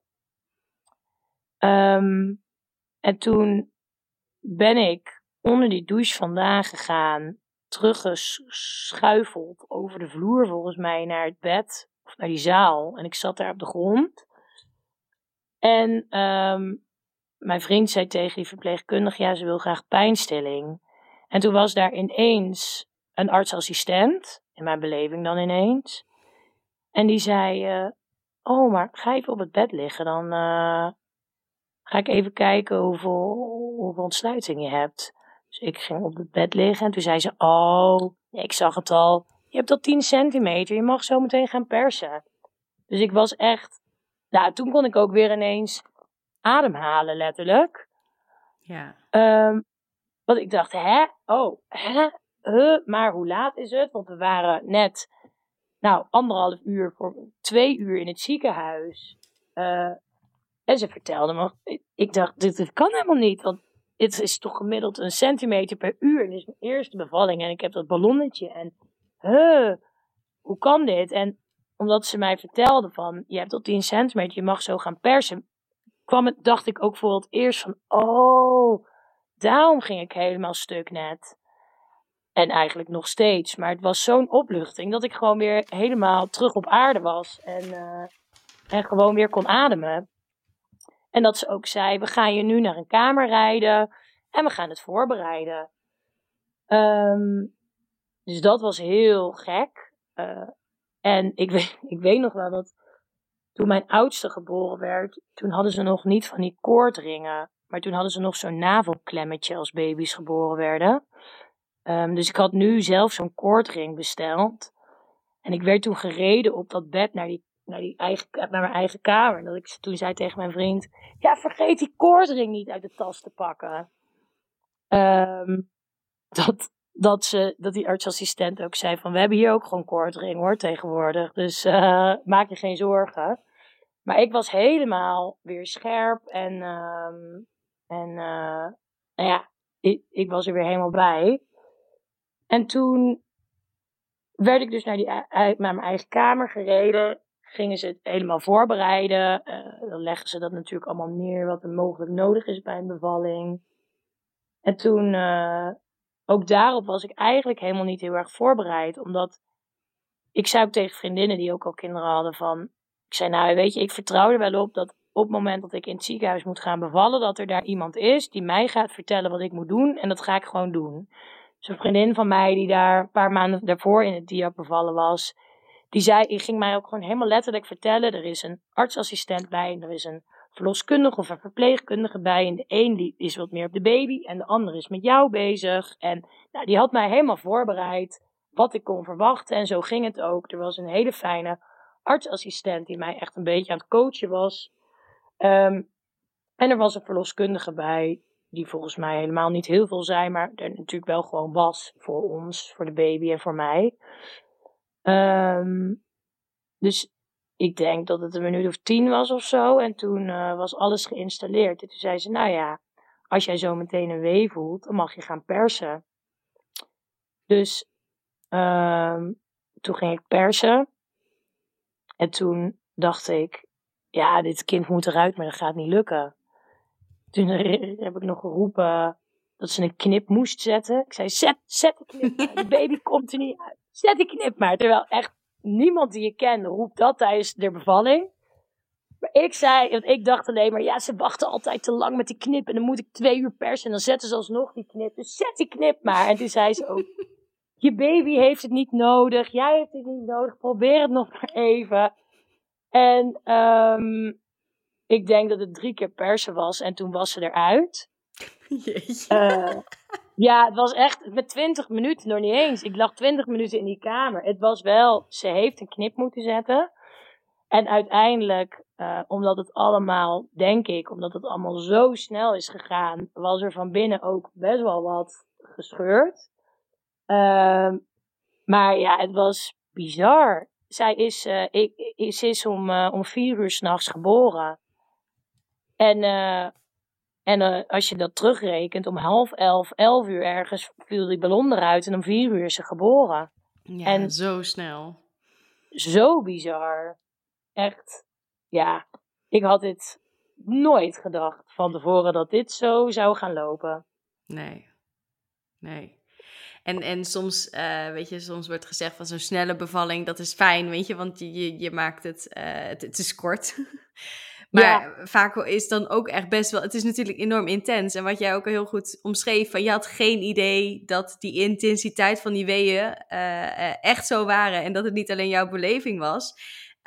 Ehm, en toen ben ik onder die douche vandaan gegaan, teruggeschuifeld over de vloer volgens mij naar het bed of naar die zaal. En ik zat daar op de grond. En ehm, mijn vriend zei tegen die verpleegkundige, ja, ze wil graag pijnstilling. En toen was daar ineens een artsassistent, in mijn beleving dan ineens. En die zei, uh, oh, maar ga even op het bed liggen, dan uh, ga ik even kijken hoeveel, hoeveel ontsluiting je hebt. Dus ik ging op het bed liggen en toen zei ze, oh, ik zag het al, je hebt al 10 centimeter, je mag zo meteen gaan persen. Dus ik was echt, nou, toen kon ik ook weer ineens ademhalen, letterlijk. Ja. Um, want ik dacht, hè? Oh, hè? Huh? Maar hoe laat is het? Want we waren net, nou, anderhalf uur voor twee uur in het ziekenhuis. Uh, ze vertelde me, ik dacht, dit, kan helemaal niet. Want het is toch gemiddeld een centimeter per uur. Dit is mijn eerste bevalling en ik heb dat ballonnetje. En, huh, hoe kan dit? En omdat ze mij vertelde van, je hebt tot 10 centimeter, je mag zo gaan persen kwam het, dacht ik ook voor het eerst van, oh, daarom ging ik helemaal stuk net. En eigenlijk nog steeds. Maar het was zo'n opluchting dat ik gewoon weer helemaal terug op aarde was. En, uh, en gewoon weer kon ademen. En dat ze ook zei: We gaan je nu naar een kamer rijden. En we gaan het voorbereiden. Um, dus dat was heel gek. Uh, en ik weet, ik weet nog wel dat toen mijn oudste geboren werd, toen hadden ze nog niet van die koordringen. Maar toen hadden ze nog zo'n navelklemmetje als baby's geboren werden. Um, dus ik had nu zelf zo'n koordring besteld. En ik werd toen gereden op dat bed naar, die, naar, naar mijn eigen kamer. Dat ik toen zei tegen mijn vriend: Ja, vergeet die koordring niet uit de tas te pakken. Um, dat, dat, ze, dat die artsassistent ook zei: van we hebben hier ook gewoon koordring hoor tegenwoordig. Dus uh, maak je geen zorgen. Maar ik was helemaal weer scherp en, um, en uh, nou ja, ik, ik, was er weer helemaal bij. En toen werd ik dus naar, die, naar mijn eigen kamer gereden. Gingen ze het helemaal voorbereiden. Uh, dan leggen ze dat natuurlijk allemaal neer wat er mogelijk nodig is bij een bevalling. En toen, uh, ook daarop was ik eigenlijk helemaal niet heel erg voorbereid. Omdat ik zei ook tegen vriendinnen die ook al kinderen hadden van ik zei, nou weet je, ik vertrouw er wel op dat op het moment dat ik in het ziekenhuis moet gaan bevallen, dat er daar iemand is die mij gaat vertellen wat ik moet doen. En dat ga ik gewoon doen. Dus een vriendin van mij die daar een paar maanden daarvoor in het diak bevallen was, die zei, die ging mij ook gewoon helemaal letterlijk vertellen, er is een artsassistent bij en er is een verloskundige of een verpleegkundige bij. En de een die is wat meer op de baby en de ander is met jou bezig. En nou, die had mij helemaal voorbereid wat ik kon verwachten. En zo ging het ook. Er was een hele fijne artsassistent die mij echt een beetje aan het coachen was. Um, en er was een verloskundige bij, die volgens mij helemaal niet heel veel zei, maar er natuurlijk wel gewoon was voor ons, voor de baby en voor mij. Um, dus ik denk dat het een minuut of tien was of zo. En toen uh, was alles geïnstalleerd. En toen zei ze, nou ja, als jij zo meteen een wee voelt, dan mag je gaan persen. Dus um, toen ging ik persen. En toen dacht ik, ja, dit kind moet eruit, maar dat gaat niet lukken. Toen heb ik nog geroepen dat ze een knip moest zetten. Ik zei, zet, zet de knip. De baby komt er niet uit. Zet die knip maar. Terwijl echt niemand die je kent roept dat tijdens de bevalling. Maar ik zei, want ik dacht alleen maar, ja, ze wachten altijd te lang met die knip. En dan moet ik twee uur persen en dan zetten ze alsnog die knip. Dus zet die knip maar. En toen zei ze ook, je baby heeft het niet nodig. Jij hebt het niet nodig. Probeer het nog maar even. En um, ik denk dat het drie keer persen was en toen was ze eruit. Uh, ja, het was echt met 20 minuten nog niet eens. Ik lag 20 minuten in die kamer. Het was wel, ze heeft een knip moeten zetten. En uiteindelijk, uh, omdat het allemaal, denk ik, omdat het allemaal zo snel is gegaan, was er van binnen ook best wel wat gescheurd. Uh, maar ja, het was bizar. Zij is, uh, ik, ze is om, om vier uur s'nachts geboren. En en uh, als je dat terugrekent, om half elf, elf uur ergens viel die ballon eruit en om vier uur is ze geboren. Ja, en zo snel. Zo bizar. Echt. Ja, ik had dit nooit gedacht van tevoren dat dit zo zou gaan lopen. Nee. Nee. En, en soms, uh, weet je, soms wordt gezegd van zo'n snelle bevalling, dat is fijn, weet je, want je, je, je maakt het, uh, het, het is kort. Maar vaak is dan ook echt best wel. Het is natuurlijk enorm intens. En wat jij ook al heel goed omschreef: van je had geen idee dat die intensiteit van die weeën uh, echt zo waren. En dat het niet alleen jouw beleving was.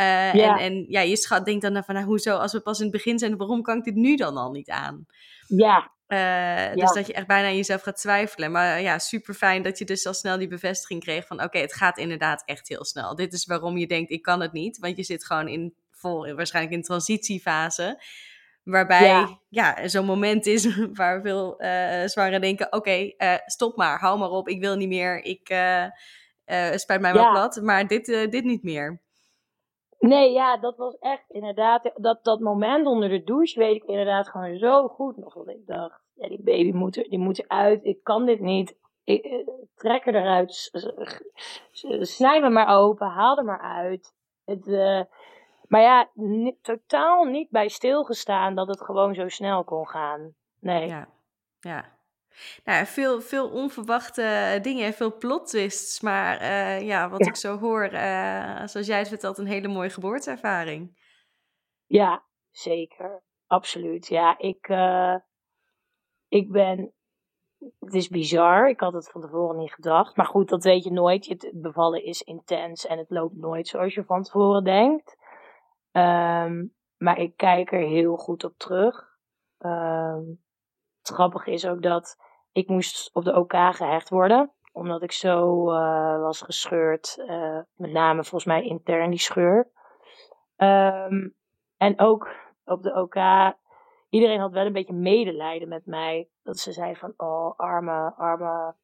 Uh, ja. En, en ja, je schat denkt dan van nou, hoezo, als we pas in het begin zijn, waarom kan ik dit nu dan al niet aan? Ja. Uh, dus dat je echt bijna aan jezelf gaat twijfelen. Maar ja, super fijn dat je dus al snel die bevestiging kreeg van oké, het gaat inderdaad echt heel snel. Dit is waarom je denkt, ik kan het niet. Want je zit gewoon in vol, waarschijnlijk in transitiefase. Waarbij ja, ja zo'n moment is waar veel uh, zwangeren denken: oké, okay, uh, stop maar, hou maar op, ik wil niet meer, ik uh, spijt mij maar plat, maar dit, dit niet meer. Nee, ja, dat was echt inderdaad, dat, dat moment onder de douche weet ik inderdaad gewoon zo goed nog. Dat ik dacht, ja, die baby moet, er, die moet eruit, ik kan dit niet. Ik, trek er eruit, snij me maar open, haal er maar uit. Het, maar ja, totaal niet bij stilgestaan dat het gewoon zo snel kon gaan. Nee. Ja, ja. Nou, veel, veel onverwachte dingen, veel plot twists. Maar uh, ja, wat ik zo hoor, uh, zoals jij het vertelt, een hele mooie geboorteervaring. Ja, zeker. Absoluut. Ja, ik, uh, ik ben. Het is bizar. Ik had het van tevoren niet gedacht. Maar goed, dat weet je nooit. Het bevallen is intens en het loopt nooit zoals je van tevoren denkt. Um, maar ik kijk er heel goed op terug. Um, het grappige is ook dat ik moest op de OK gehecht worden. Omdat ik zo uh, was gescheurd. Uh, met name volgens mij intern die scheur. Um, en ook op de OK. Iedereen had wel een beetje medelijden met mij. Dat ze zei van, oh, arme, arme,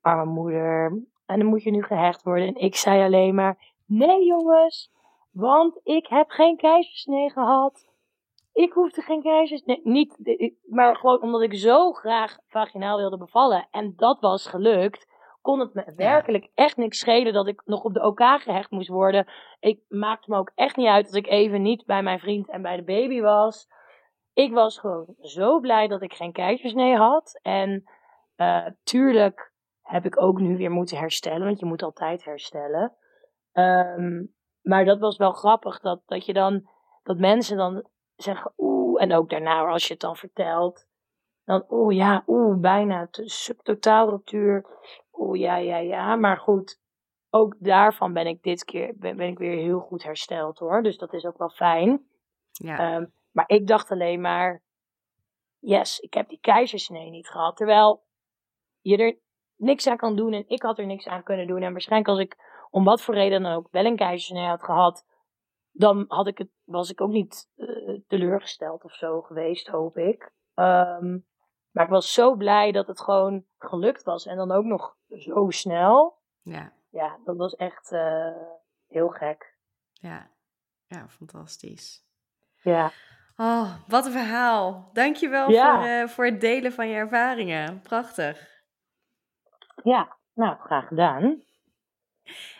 arme moeder. En dan moet je nu gehecht worden. En ik zei alleen maar, nee jongens, want ik heb geen keizersnee gehad. Ik hoefde geen keizersnee. Niet, maar gewoon omdat ik zo graag vaginaal wilde bevallen. En dat was gelukt. Kon het me werkelijk echt niks schelen dat ik nog op de OK gehecht moest worden. Ik maakte me ook echt niet uit dat ik even niet bij mijn vriend en bij de baby was. Ik was gewoon zo blij dat ik geen keizersnee had. En uh, tuurlijk heb ik ook nu weer moeten herstellen. Want je moet altijd herstellen. Um, maar dat was wel grappig, dat, dat je dan, dat mensen dan zeggen, oeh, en ook daarna als je het dan vertelt, dan, oeh, ja, oeh, bijna subtotaalruptuur, oeh, ja, ja, ja, maar goed, ook daarvan ben ik dit keer, ben, ben ik weer heel goed hersteld hoor, dus dat is ook wel fijn. Ja. Um, maar ik dacht alleen maar, yes, ik heb die keizersnee niet gehad, terwijl je er niks aan kan doen en ik had er niks aan kunnen doen. En waarschijnlijk als ik om wat voor reden dan ook wel een keizersnee had gehad, dan had ik het, was ik ook niet uh, teleurgesteld of zo geweest, hoop ik. Um, maar ik was zo blij dat het gewoon gelukt was. En dan ook nog zo snel. Ja. Ja, dat was echt uh, heel gek. Ja, ja, fantastisch. Ja. Oh, wat een verhaal. Dankjewel ja. voor, uh, voor het delen van je ervaringen. Prachtig. Ja, nou, graag gedaan.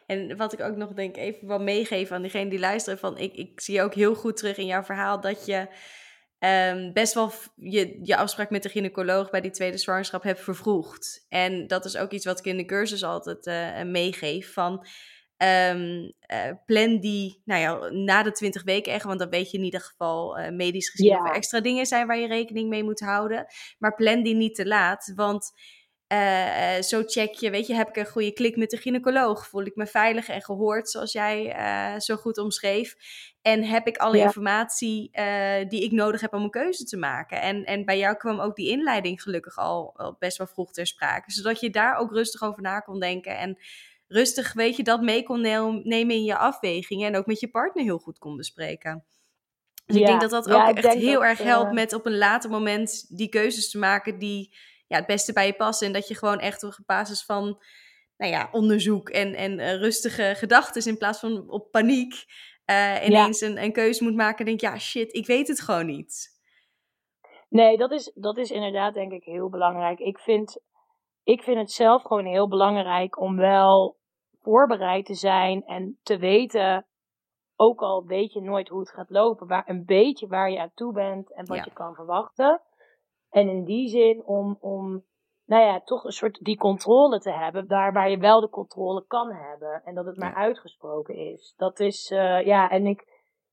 En wat ik ook nog denk, even wel meegeven aan diegene die luisteren, van ik, ik zie ook heel goed terug in jouw verhaal dat je um, best wel je, je afspraak met de gynaecoloog bij die tweede zwangerschap hebt vervroegd. En dat is ook iets wat ik in de cursus altijd uh, meegeef, van um, uh, plan die, nou ja, na de 20 weken echt, want dan weet je in ieder geval uh, medisch gezien yeah. of er extra dingen zijn waar je rekening mee moet houden. Maar plan die niet te laat, want Uh, zo check je, weet je, heb ik een goede klik met de gynaecoloog? Voel ik me veilig en gehoord, zoals jij uh, zo goed omschreef? En heb ik alle informatie uh, die ik nodig heb om een keuze te maken? En, en bij jou kwam ook die inleiding gelukkig al, al best wel vroeg ter sprake. Zodat je daar ook rustig over na kon denken. En rustig, weet je, dat mee kon nemen in je afwegingen. En ook met je partner heel goed kon bespreken. Dus ja, ik denk dat dat ook echt heel erg helpt met op een later moment die keuzes te maken die ja, het beste bij je passen. En dat je gewoon echt op basis van nou ja, onderzoek en, en uh, rustige gedachten in plaats van op paniek uh, ineens een, een keuze moet maken. denk ja, shit, ik weet het gewoon niet. Nee, dat is, dat is inderdaad denk ik heel belangrijk. Ik vind, ik vind het zelf gewoon heel belangrijk om wel voorbereid te zijn en te weten, ook al weet je nooit hoe het gaat lopen, waar een beetje waar je aan toe bent en wat je kan verwachten. En in die zin om, om nou ja, toch een soort die controle te hebben, daar waar je wel de controle kan hebben. En dat het maar uitgesproken is. Dat is, uh, ja, en ik,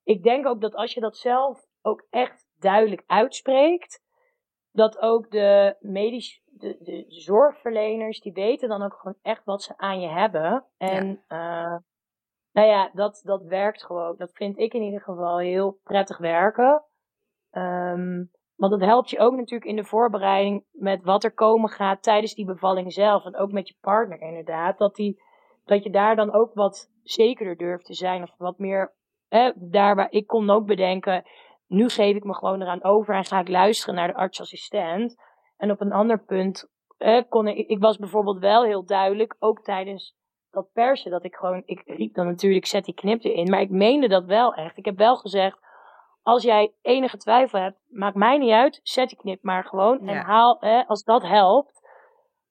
ik denk ook dat als je dat zelf ook echt duidelijk uitspreekt, dat ook de medisch, de, de zorgverleners, die weten dan ook gewoon echt wat ze aan je hebben. En ja. Uh, nou ja, dat, dat werkt gewoon. Dat vind ik in ieder geval heel prettig werken. Um, want dat helpt je ook natuurlijk in de voorbereiding met wat er komen gaat tijdens die bevalling zelf. En ook met je partner inderdaad. Dat, die, dat je daar dan ook wat zekerder durft te zijn. Of wat meer, hè, daar waar ik kon ook bedenken. Nu geef ik me gewoon eraan over en ga ik luisteren naar de artsassistent. En op een ander punt kon ik, ik was bijvoorbeeld wel heel duidelijk, ook tijdens dat persen, dat ik gewoon, ik riep dan natuurlijk, zet die knip erin. Maar ik meende dat wel echt. Ik heb wel gezegd, als jij enige twijfel hebt, maakt mij niet uit, zet die knip maar gewoon en haal, hè, als dat helpt.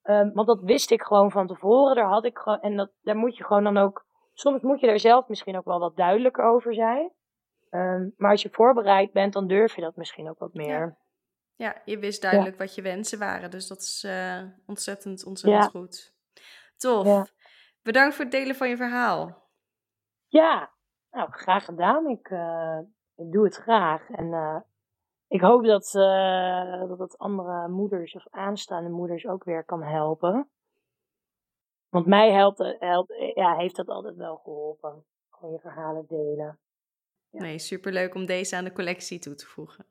Um, want dat wist ik gewoon van tevoren, daar had ik gewoon, en dat, daar moet je gewoon dan ook, soms moet je daar zelf misschien ook wel wat duidelijker over zijn. Um, maar als je voorbereid bent, dan durf je dat misschien ook wat meer. Ja, ja je wist duidelijk wat je wensen waren, dus dat is uh, ontzettend, ontzettend goed. Tof. Bedankt voor het delen van je verhaal. Ja, nou, graag gedaan. Ik, uh, ik doe het graag. En uh, ik hoop dat, uh, dat het andere moeders of aanstaande moeders ook weer kan helpen. Want mij helpt, helpt, ja, heeft dat altijd wel geholpen. Gewoon je verhalen delen. Nee, superleuk om deze aan de collectie toe te voegen.